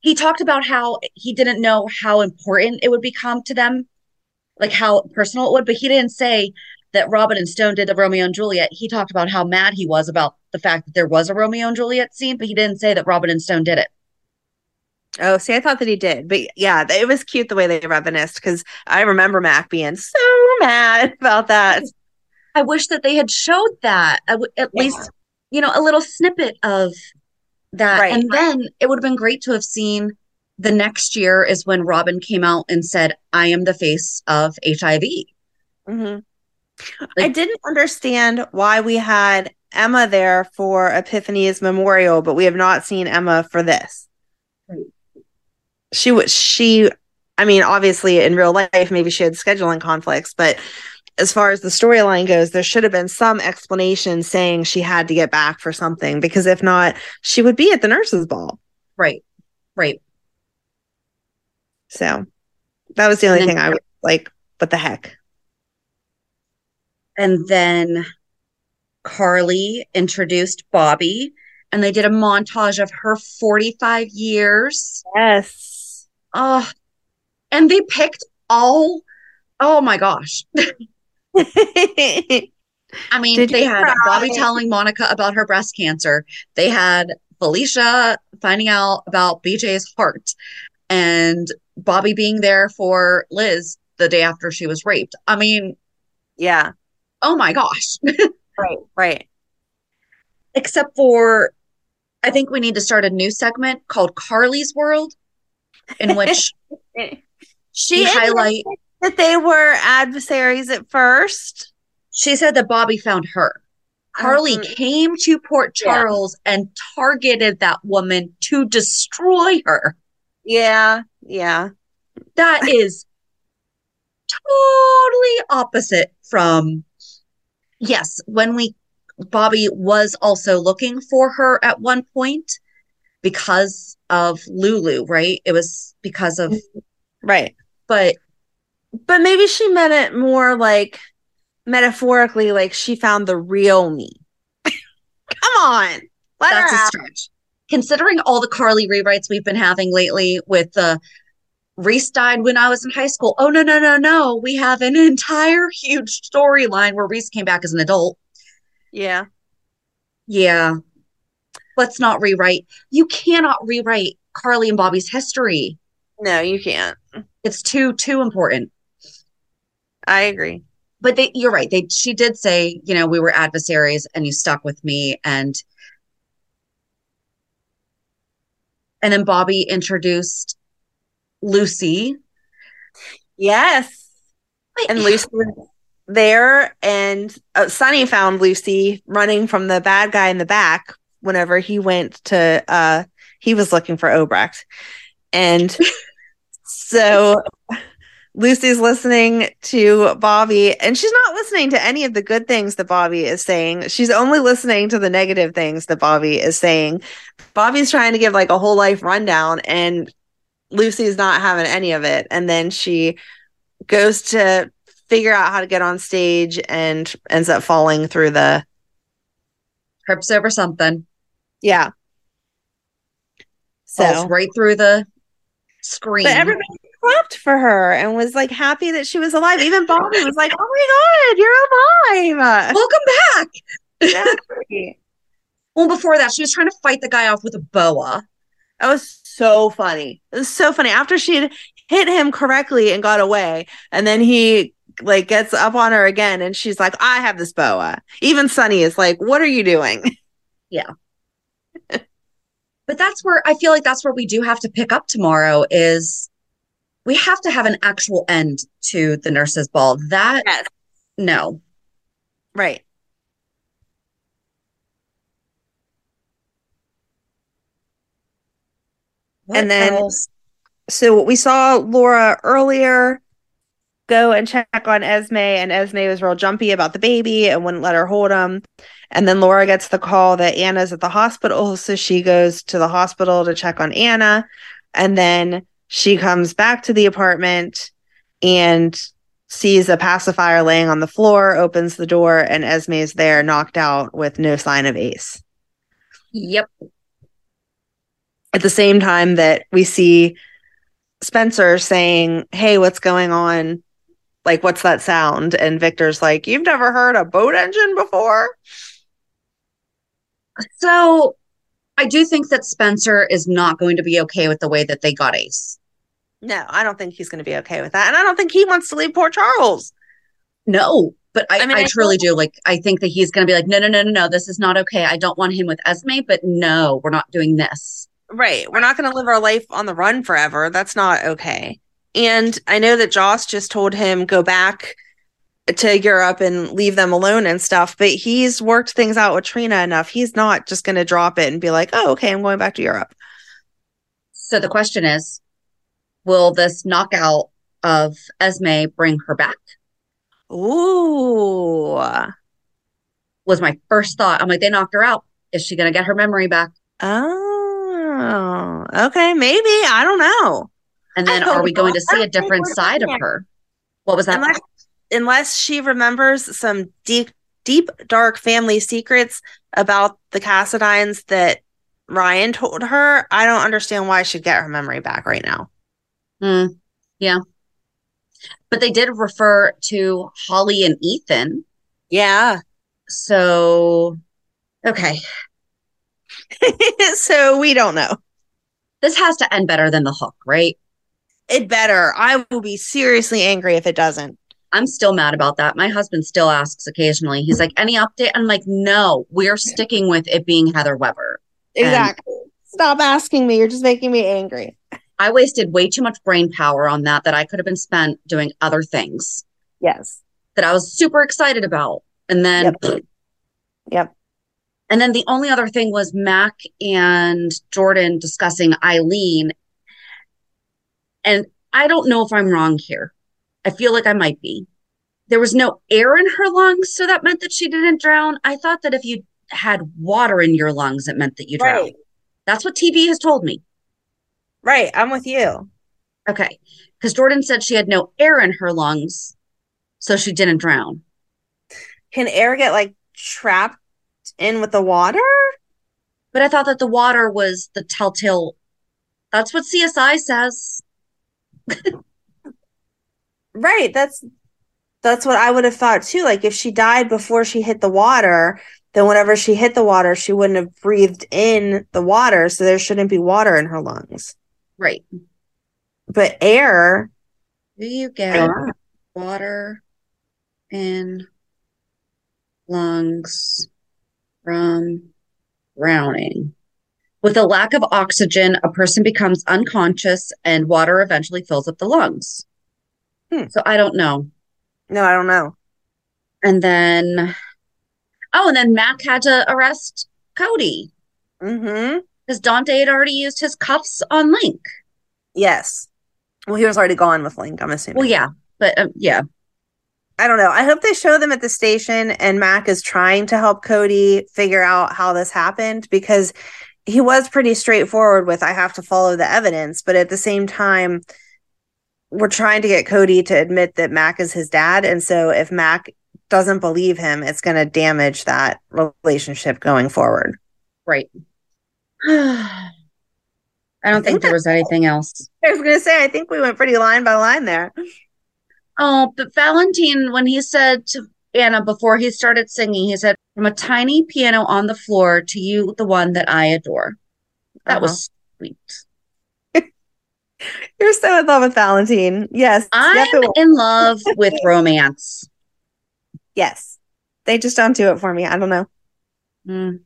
He talked about how he didn't know how important it would become to them, like how personal it would, but he didn't say that Robin and Stone did the Romeo and Juliet. He talked about how mad he was about the fact that there was a Romeo and Juliet scene, but he didn't say that Robin and Stone did it.
Oh, see, I thought that he did. But yeah, it was cute the way they reminisced because I remember Mac being so mad about that.
I wish that they had showed that w- at
Yeah.
least, you know, a little snippet of that.
Right.
And then it would have been great to have seen the next year is when Robin came out and said, I am the face of HIV.
Mhm. I didn't understand why we had Emma there for Epiphany's memorial, but we have not seen Emma for this.
Right.
She was she I mean, obviously in real life, maybe she had scheduling conflicts, but as far as the storyline goes, there should have been some explanation saying she had to get back for something because if not, she would be at the nurses' ball.
Right. Right.
So that was the only
then-
thing I was like, what the heck?
And then Carly introduced Bobbie and they did a montage of her 45 years.
Yes.
Oh, and they picked all, oh my gosh. I mean,
Did
they had
cry?
Bobbie telling Monica about her breast cancer. They had Felicia finding out about BJ's heart and Bobbie being there for Liz the day after she was raped. I mean,
yeah.
oh my gosh.
Right. Right.
Except for, I think we need to start a new segment called Carly's World, in which
She
highlight,
that they were adversaries at first.
she said that Bobbie found her. Carly
Mhm.
came to Port
Yeah.
Charles and targeted that woman to destroy her.
Yeah, yeah.
That is totally opposite from yes, when we Bobbie was also looking for her at one point because of Lulu, right? It was because of
Right.
but
But maybe she meant it more like metaphorically, like she found the real me. Come on. Let
that's
her
a
out.
stretch. Considering all the Carly rewrites we've been having lately with the Reese died when I was in high school. Oh no, no, no, no. We have an entire huge storyline where Reese came back as an adult.
Yeah.
Yeah. Let's not rewrite. You cannot rewrite Carly and Bobbie's history.
No, you can't.
It's too too important.
I agree.
But they you're right. They she did say, you know, we were adversaries and you stuck with me and and then Bobbie introduced Lucy.
Yes. And Lucy was there, and uh, Sonny found Lucy running from the bad guy in the back whenever he went to, uh, he was looking for Obrecht. And so Lucy's listening to Bobbie, and she's not listening to any of the good things that Bobbie is saying. She's only listening to the negative things that Bobbie is saying. Bobbie's trying to give like a whole life rundown, and Lucy's not having any of it. And then she goes to figure out how to get on stage and ends up falling through the
trips over something.
Yeah.
So Falls right through the screen.
But everybody clapped for her and was like happy that she was alive. Even Bobbie was like, "Oh my god, you're alive!
Welcome back!" Exactly. well, before that, she was trying to fight the guy off with a boa.
That was so funny. It was so funny. After she hit him correctly and got away, and then he like gets up on her again, and she's like, "I have this boa." Even Sonny is like, "What are you doing?"
Yeah. but that's where I feel like that's where we do have to pick up tomorrow is we have to have an actual end to the nurses ball. That yes. no.
Right. What and then else? so we saw Laura earlier go and check on Esme, and Esme was real jumpy about the baby and wouldn't let her hold him. And then Laura gets the call that Anna's at the hospital. So she goes to the hospital to check on Anna. And then she comes back to the apartment and sees a pacifier laying on the floor, opens the door, and Esme is there, knocked out with no sign of Ace.
Yep
at the same time that we see Spencer saying, Hey, what's going on? Like, what's that sound? And Victor's like, You've never heard a boat engine before?
So I do think that Spencer is not going to be okay with the way that they got Ace.
No, I don't think he's going to be okay with that. And I don't think he wants to leave poor Charles.
No, but I, I, mean, I, I truly do. Like, I think that he's going to be like, no, no, no, no, no, this is not okay. I don't want him with Esme, but no, we're not doing this.
Right. We're not going to live our life on the run forever. That's not okay. And I know that Joss just told him go back to Europe and leave them alone and stuff, but he's worked things out with Trina enough. He's not just going to drop it and be like, "Oh, okay, I'm going back to Europe."
So the question is, will this knockout of Esme bring her back?
Ooh.
Was my first thought. I'm like, they knocked her out. Is she going to get her memory back?
Oh. Okay, maybe. I don't know.
And then are we going to see a different side of her? What was that?
Unless, unless she remembers some deep, deep, dark family secrets about the Cassadines that Ryan told her, I don't understand why she'd get her memory back right now.
Mm, yeah. But they did refer to Holly and Ethan.
Yeah.
So, okay.
so we don't know.
This has to end better than the hook, right?
It better. I will be seriously angry if it doesn't.
I'm still mad about that. My husband still asks occasionally. He's like, any update? I'm like, no, we're sticking with it being Heather Weber.
Exactly. And Stop asking me. You're just making me angry.
I wasted way too much brain power on that that I could have been spent doing other things.
Yes.
That I was super excited about. And then
Yep. yep.
And then the only other thing was Mac and Jordan discussing Eileen. And I don't know if I'm wrong here. I feel like I might be. There was no air in her lungs, so that meant that she didn't drown. I thought that if you had water in your lungs, it meant that you drowned. Right. That's what TV has told me.
Right. I'm with you.
Okay. Because Jordan said she had no air in her lungs, so she didn't drown.
Can air get like trapped in with the water?
But I thought that the water was the telltale. That's what CSI says.
right. That's that's what I would have thought too. Like if she died before she hit the water, then whenever she hit the water, she wouldn't have breathed in the water, so there shouldn't be water in her lungs.
Right.
But air,
Do you get water in lungs from drowning? With a lack of oxygen, a person becomes unconscious and water eventually fills up the lungs.
Hmm.
So I don't know.
No, I don't know.
And then, oh, and then Mac had to arrest Cody
Mm-hmm.
because Dante had already used his cuffs on Linc.
Yes. Well, he was already gone with Linc, I'm assuming.
Well, yeah, but um, yeah,
I don't know. I hope they show them at the station and Mac is trying to help Cody figure out how this happened because he was pretty straightforward with I have to follow the evidence, but at the same time we're trying to get Cody to admit that Mac is his dad and so if Mac doesn't believe him, it's going to damage that relationship going forward.
right. I don't think there was anything else.
I was going to say I think we went pretty line by line there.
Oh, but Valentin, when he said to Anna before he started singing, he said, From a tiny piano on the floor to you, the one that I adore. That uh-huh. was sweet.
You're so in love with Valentin. Yes.
I'm
definitely.
in love with romance.
Yes. They just don't do it for me. I don't know.
Mm.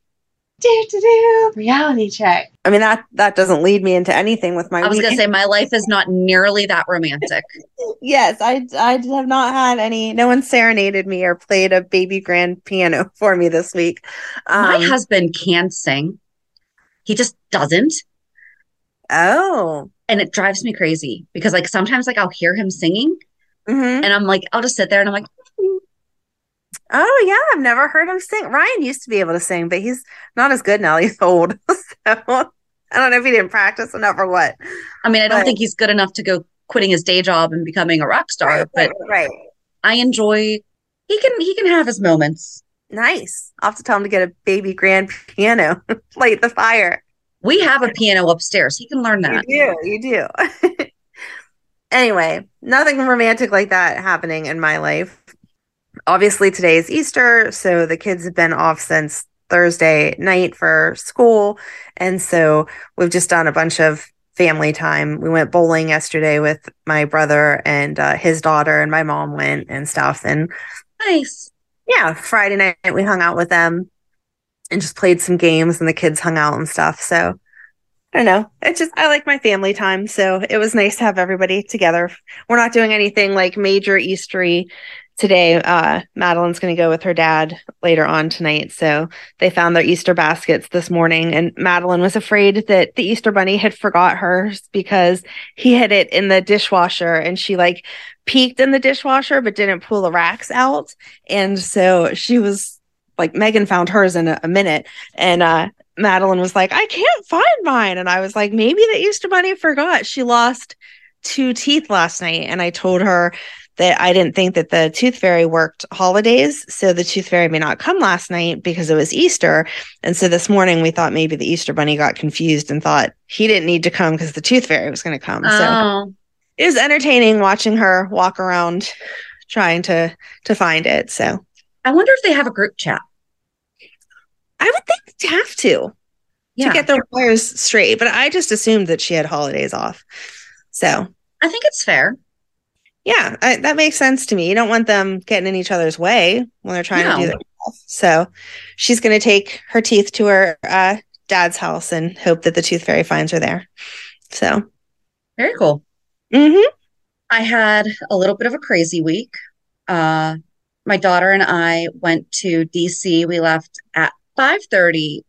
Do do do reality check. I mean that that doesn't lead me into anything with my
I was going to say, my life is not nearly that romantic.
yes, I I have not had any no one serenaded me or played a baby grand piano for me this week.
my
Um,
husband can sing, he just doesn't.
Oh.
And it drives me crazy because, like, sometimes, like, I'll hear him singing
Mhm.
and I'm like, I'll just sit there and I'm like,
Oh yeah, I've never heard him sing. Ryan used to be able to sing, but he's not as good now. He's old. so I don't know if he didn't practice enough or what.
I mean, I don't
But-
think he's good enough to go quitting his day job and becoming a rock star, but
right.
I enjoy. He can he can have his moments.
Nice. I'll have to tell him to get a baby grand piano. Light the fire.
We have a piano upstairs. He can learn that.
You do. You do. anyway, nothing romantic like that happening in my life. Obviously, today is Easter, so the kids have been off since Thursday night for school. And so we've just done a bunch of family time. We went bowling yesterday with my brother and uh, his daughter, and my mom went and stuff. And
Nice.
yeah, Friday night we hung out with them and just played some games and the kids hung out and stuff. So I don't know. It's just I like my family time. So it was nice to have everybody together. We're not doing anything like major Eastery today. Uh Madeline's gonna go with her dad later on tonight. So they found their Easter baskets this morning and Madeline was afraid that the Easter bunny had forgot hers because he hid it in the dishwasher and she like peeked in the dishwasher but didn't pull the racks out. And so she was like Megan found hers in a, a minute and uh Madeline was like, I can't find mine. And I was like, maybe the Easter bunny forgot. She lost two teeth last night. And I told her that I didn't think that the tooth fairy worked holidays. So the tooth fairy may not come last night because it was Easter. And so this morning we thought maybe the Easter bunny got confused and thought he didn't need to come because the tooth fairy was going to come. So
Oh,
it was entertaining watching her walk around trying to to find it. So
I wonder if they have a group chat.
I would think they have to
Yeah,
to get their wires straight. But I just assumed that she had holidays off. So
I think it's fair.
yeah, I, that makes sense to me. You don't want them getting in each other's way when they're trying to do
No.
their stuff. So she's going to take her teeth to her uh, dad's house and hope that the tooth fairy finds her there. So,
Very cool.
mhm.
I had a little bit of a crazy week. Uh, my daughter and I went to DC. We left at 5:30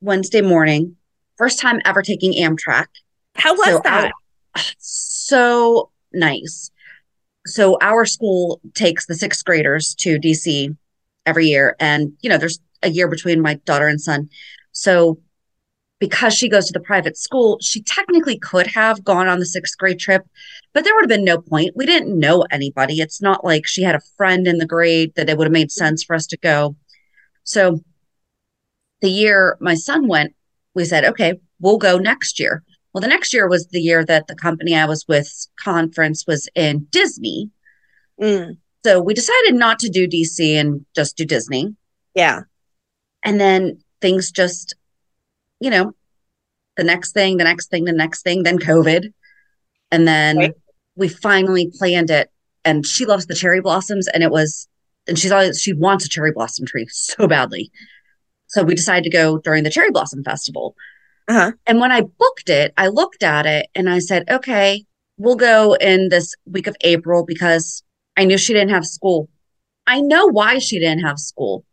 Wednesday morning. First time ever taking Amtrak.
how was
So
that?
our- so nice. So our school takes the sixth graders to DC every year, and you know, there's a year between my daughter and son. So because she goes to the private school, she technically could have gone on the sixth grade trip, but there would have been no point. We didn't know anybody. It's not like she had a friend in the grade that it would have made sense for us to go. So the year my son went, we said, okay, we'll go next year. Well, the next year was the year that the company I was with conference was in Disney.
Mm,
So we decided not to do DC and just do Disney.
yeah.
And then things just, you know, the next thing, the next thing, the next thing, then COVID. And then
Right.
we finally planned it. And she loves the cherry blossoms, and it was, and she's always she wants a cherry blossom tree so badly. So we decided to go during the cherry blossom festival.
Uh-huh.
And when I booked it, I looked at it and I said, okay, we'll go in this week of April because I knew she didn't have school. I know why she didn't have school.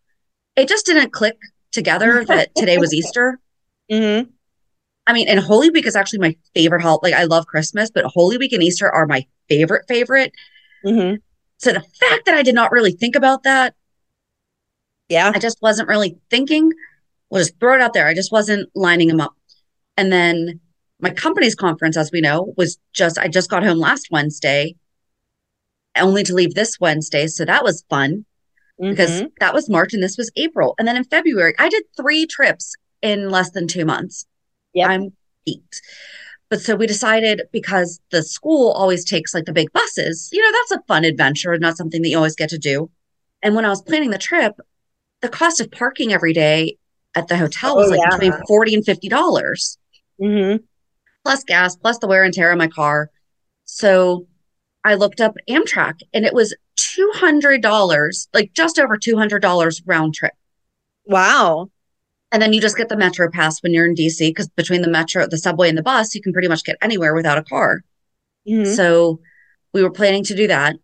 It just didn't click together that today was Easter.
Mm-hmm.
I mean, and Holy Week is actually my favorite holiday. Like I love Christmas, but Holy Week and Easter are my favorite favorite.
Mm-hmm.
So the fact that I did not really think about that,
Yeah.
I just wasn't really thinking. We'll just throw it out there. I just wasn't lining them up. And then my company's conference, as we know, was just I just got home last Wednesday, only to leave this Wednesday. So that was fun because
Mhm.
that was March and this was April. And then in February, I did three trips in less than two months.
Yep.
I'm beat. But so we decided because the school always takes like the big buses, you know, that's a fun adventure, not something that you always get to do. And when I was planning the trip, the cost of parking every day at the hotel was
Oh,
like
yeah.
between 40 and 50 dollars
mm-hmm.
plus gas, plus the wear and tear on my car. So I looked up Amtrak and it was $200, like just over $200 round trip.
Wow.
And then you just get the metro pass when you're in DC because between the metro, the subway, and the bus, you can pretty much get anywhere without a car.
Mhm.
So we were planning to do that.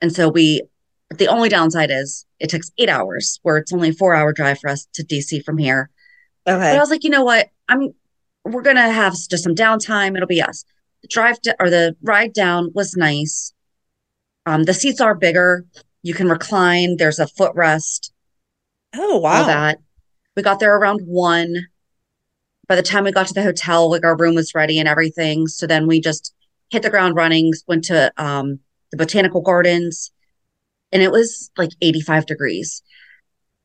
And so we, the only downside is it takes eight hours, where it's only a four hour drive for us to DC from here. But I was like, you know what? I'm we're gonna have just some downtime. It'll be us. The drive to, or the ride down was nice. Um, the seats are bigger. You can recline. There's a footrest.
Oh
All
wow.
that. We got there around one. By the time we got to the hotel, like our room was ready and everything. So then we just hit the ground running. Went to um, the botanical gardens, and it was like 85 degrees.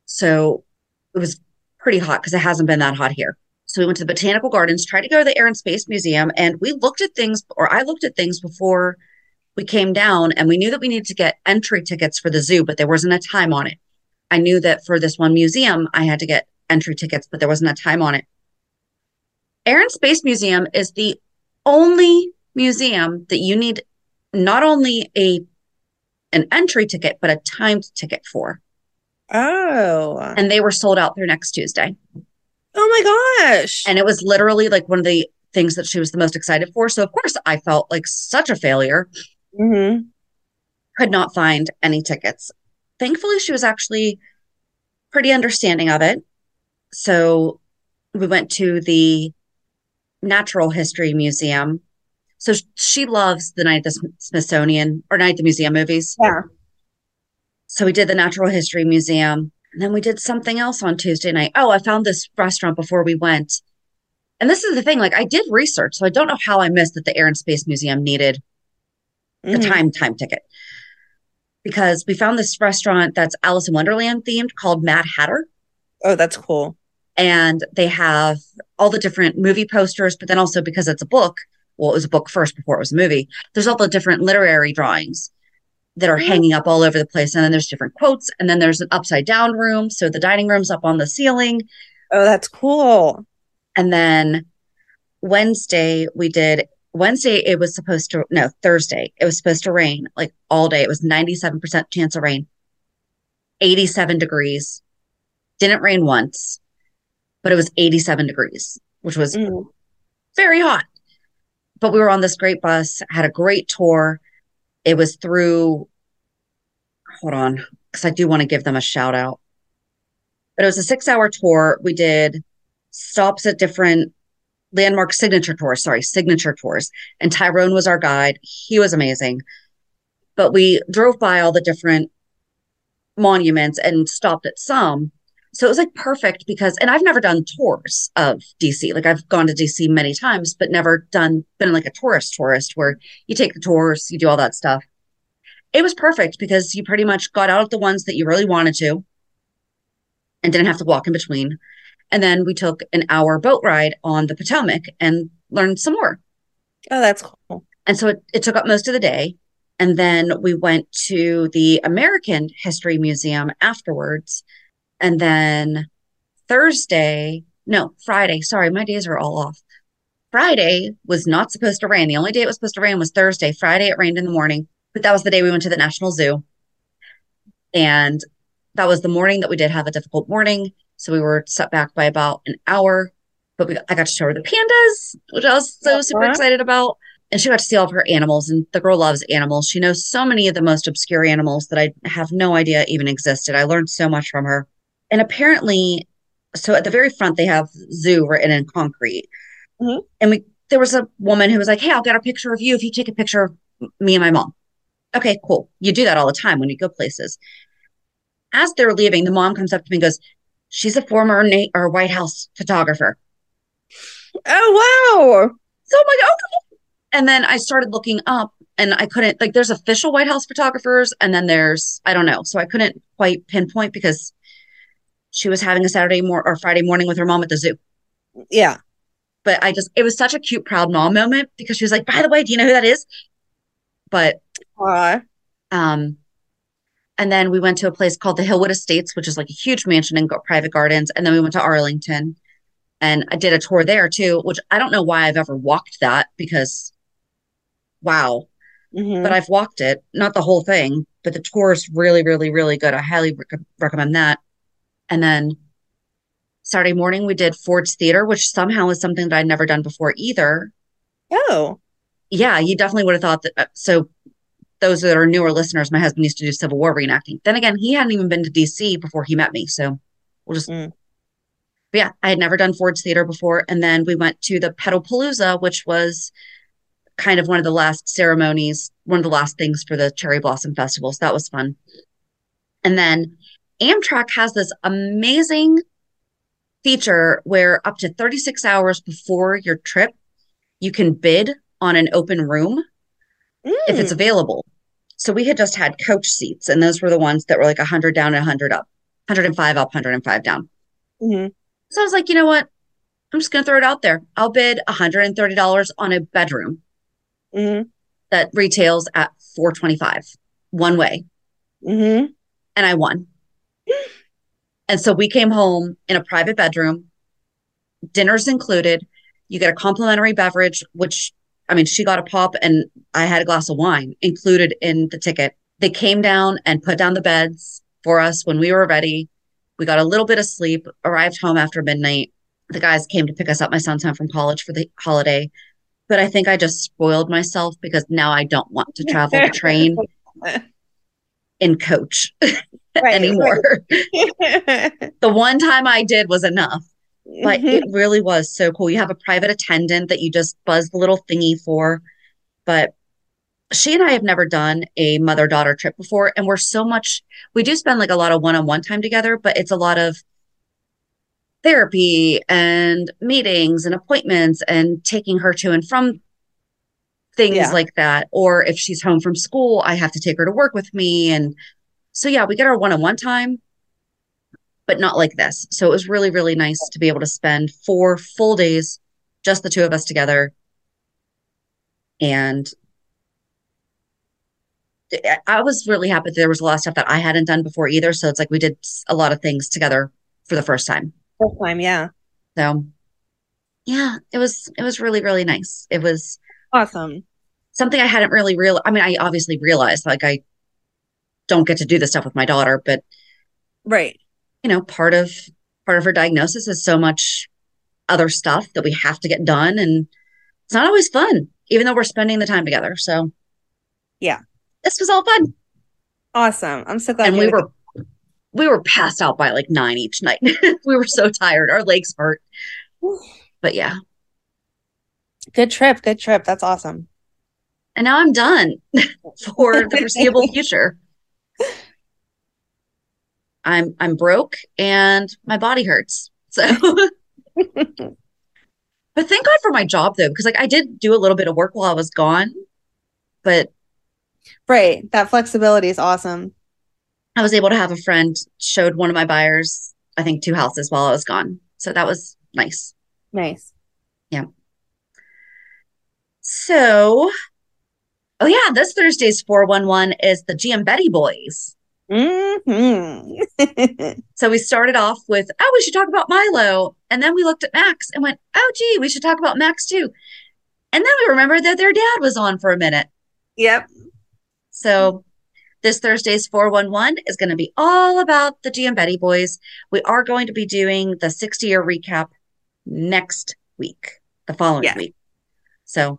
So it was pretty hot because it hasn't been that hot here. So we went to the botanical gardens, tried to go to the Air and Space Museum, and we looked at things, or I looked at things before we came down, and we knew that we needed to get entry tickets for the zoo, but there wasn't a time on it. I knew that for this one museum, I had to get entry tickets, but there wasn't a time on it. Air and Space Museum is the only museum that you need not only a an entry ticket, but a timed ticket for.
Oh.
And they were sold out through next Tuesday.
Oh my gosh.
And it was literally like one of the things that she was the most excited for. So of course I felt like such a failure.
Mm-hmm.
Could not find any tickets. Thankfully, she was actually pretty understanding of it. So we went to the Natural History Museum. So she loves the Night at the Smithsonian or Night at the Museum movies.
Yeah.
So we did the Natural History Museum. And then we did something else on Tuesday night. Oh, I found this restaurant before we went. And this is the thing, like I did research, so I don't know how I missed that the Air and Space Museum needed the
Mhm.
time time ticket. Because we found this restaurant that's Alice in Wonderland themed called Mad Hatter.
Oh, that's cool.
And they have all the different movie posters, but then also because it's a book, well, it was a book first before it was a movie, there's all the different literary drawings that are
Mhm.
hanging up all over the place. And then there's different quotes, and then there's an upside down room. So the dining room's up on the ceiling.
Oh, that's cool.
And then Wednesday, we did Wednesday, it was supposed to, no, Thursday, it was supposed to rain like all day. It was 97% chance of rain, 87 degrees. Didn't rain once, but it was 87 degrees, which was
Mm.
very hot. But we were on this great bus, had a great tour. It was through, hold on, because I do want to give them a shout out. But it was a six hour tour. We did stops at different landmark signature tours, sorry, signature tours. And Tyrone was our guide. He was amazing. But we drove by all the different monuments and stopped at some. So it was like perfect because, and I've never done tours of DC. Like I've gone to DC many times, but never done, been like a tourist tourist where you take the tours, you do all that stuff. It was perfect because you pretty much got out the ones that you really wanted to and didn't have to walk in between. And then we took an hour boat ride on the Potomac and learned some more.
Oh, that's cool.
And so it, it took up most of the day. And then we went to the American History Museum afterwards. And then Thursday, no, Friday, sorry, my days are all off. Friday was not supposed to rain. The only day it was supposed to rain was Thursday. Friday it rained in the morning, but that was the day we went to the National Zoo. And that was the morning that we did have a difficult morning. So we were set back by about an hour, but we, I got to show her the pandas, which I was so super excited about. And she got to see all of her animals. And the girl loves animals. She knows so many of the most obscure animals that I have no idea even existed. I learned so much from her. And apparently, so at the very front, they have zoo written in concrete.
Mhm.
And we there was a woman who was like, Hey, I'll get a picture of you if you take a picture of me and my mom. Okay, cool. You do that all the time when you go places. As they're leaving, the mom comes up to me and goes, She's a former Na- or White House photographer.
Oh wow.
So I'm like, okay. And then I started looking up and I couldn't like there's official White House photographers and then there's I don't know. So I couldn't quite pinpoint because she was having a Saturday mor- or Friday morning with her mom at the zoo.
Yeah.
But I just it was such a cute proud mom moment because she was like, by the way, do you know who that is? But
Aw.
um and then we went to a place called the Hillwood Estates, which is like a huge mansion and private gardens. And then we went to Arlington and I did a tour there too, which I don't know why I've ever walked that because wow.
Mhm.
But I've walked it, not the whole thing, but the tour is really, really, really good. I highly rec- recommend that. And then Saturday morning, we did Ford's Theater, which somehow is something that I'd never done before either.
Oh.
Yeah, you definitely would have thought that. uh, So, those that are newer listeners, my husband used to do Civil War reenacting. Then again, he hadn't even been to DC before he met me. So, we'll just,
Mm.
but yeah, I had never done Ford's Theater before. And then we went to the Petalpalooza, which was kind of one of the last ceremonies, one of the last things for the Cherry Blossom Festival. So, that was fun. And then Amtrak has this amazing feature where up to 36 hours before your trip, you can bid on an open room if it's
Mm.
available. So we had just had coach seats, and those were the ones that were like 100 down and 100 up, 105 up, 105 down.
Mhm.
So I was like, you know what? I'm just going to throw it out there. I'll bid $130 on a bedroom
Mhm.
that retails at 425 one way.
Mhm.
and I won. And so we came home in a private bedroom, dinner's included. You get a complimentary beverage, which I mean, she got a pop and I had a glass of wine included in the ticket. They came down and put down the beds for us when we were ready. We got a little bit of sleep, arrived home after midnight. The guys came to pick us up. My son's home from college for the holiday. But I think I just spoiled myself because now I don't want to travel the train in coach
Right,
anymore. the one time I did was enough, but it mm-hmm. really was so cool. You have a private attendant that you just buzz the little thingy for. But she and I have never done a mother daughter trip before. And we're so much, we do spend like a lot of one on one time together, but it's a lot of therapy and meetings and appointments and taking her to and from things
Yeah.
like that. Or if she's home from school, I have to take her to work with me. And so, yeah, we get our one on one time, but not like this. So it was really, really nice to be able to spend four full days, just the two of us together. And I- was really happy that there was a lot of stuff that I hadn't done before either. So it's like we did a lot of things together for the first time.
First time, yeah.
So yeah, it was it was really, really nice. It was
Awesome.
something I hadn't really real I mean, I obviously realized like I don't get to do this stuff with my daughter, but
Right.
you know, part of part of her diagnosis is so much other stuff that we have to get done and it's not always fun, even though we're spending the time together. So
Yeah.
this was all fun.
Awesome. I'm so glad
and we were we were passed out by like nine each night. we were so tired. Our legs hurt. But yeah.
Good trip. Good trip. That's awesome.
And now I'm done for the foreseeable future. I'm I'm broke and my body hurts. So But thank God for my job though, because like I did do a little bit of work while I was gone, but
Right. That flexibility is awesome.
I was able to have a friend showed one of my buyers, I think two houses while I was gone. So that was nice.
Nice.
So, oh yeah, this Thursday's 411 is the Giambetti Boys.
Mm-hmm.
so we started off with, oh, we should talk about Milo. And then we looked at Max and went, oh, gee, we should talk about Max too. And then we remembered that their dad was on for a minute.
Yep.
So this Thursday's 411 is going to be all about the Giambetti boys. We are going to be doing the 60 year recap next week, the following
Yes.
week. So,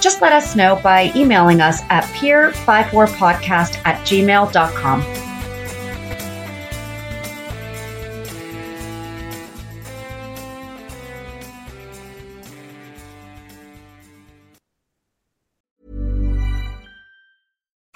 just let us know by emailing us at pier54podcast at gmail.com.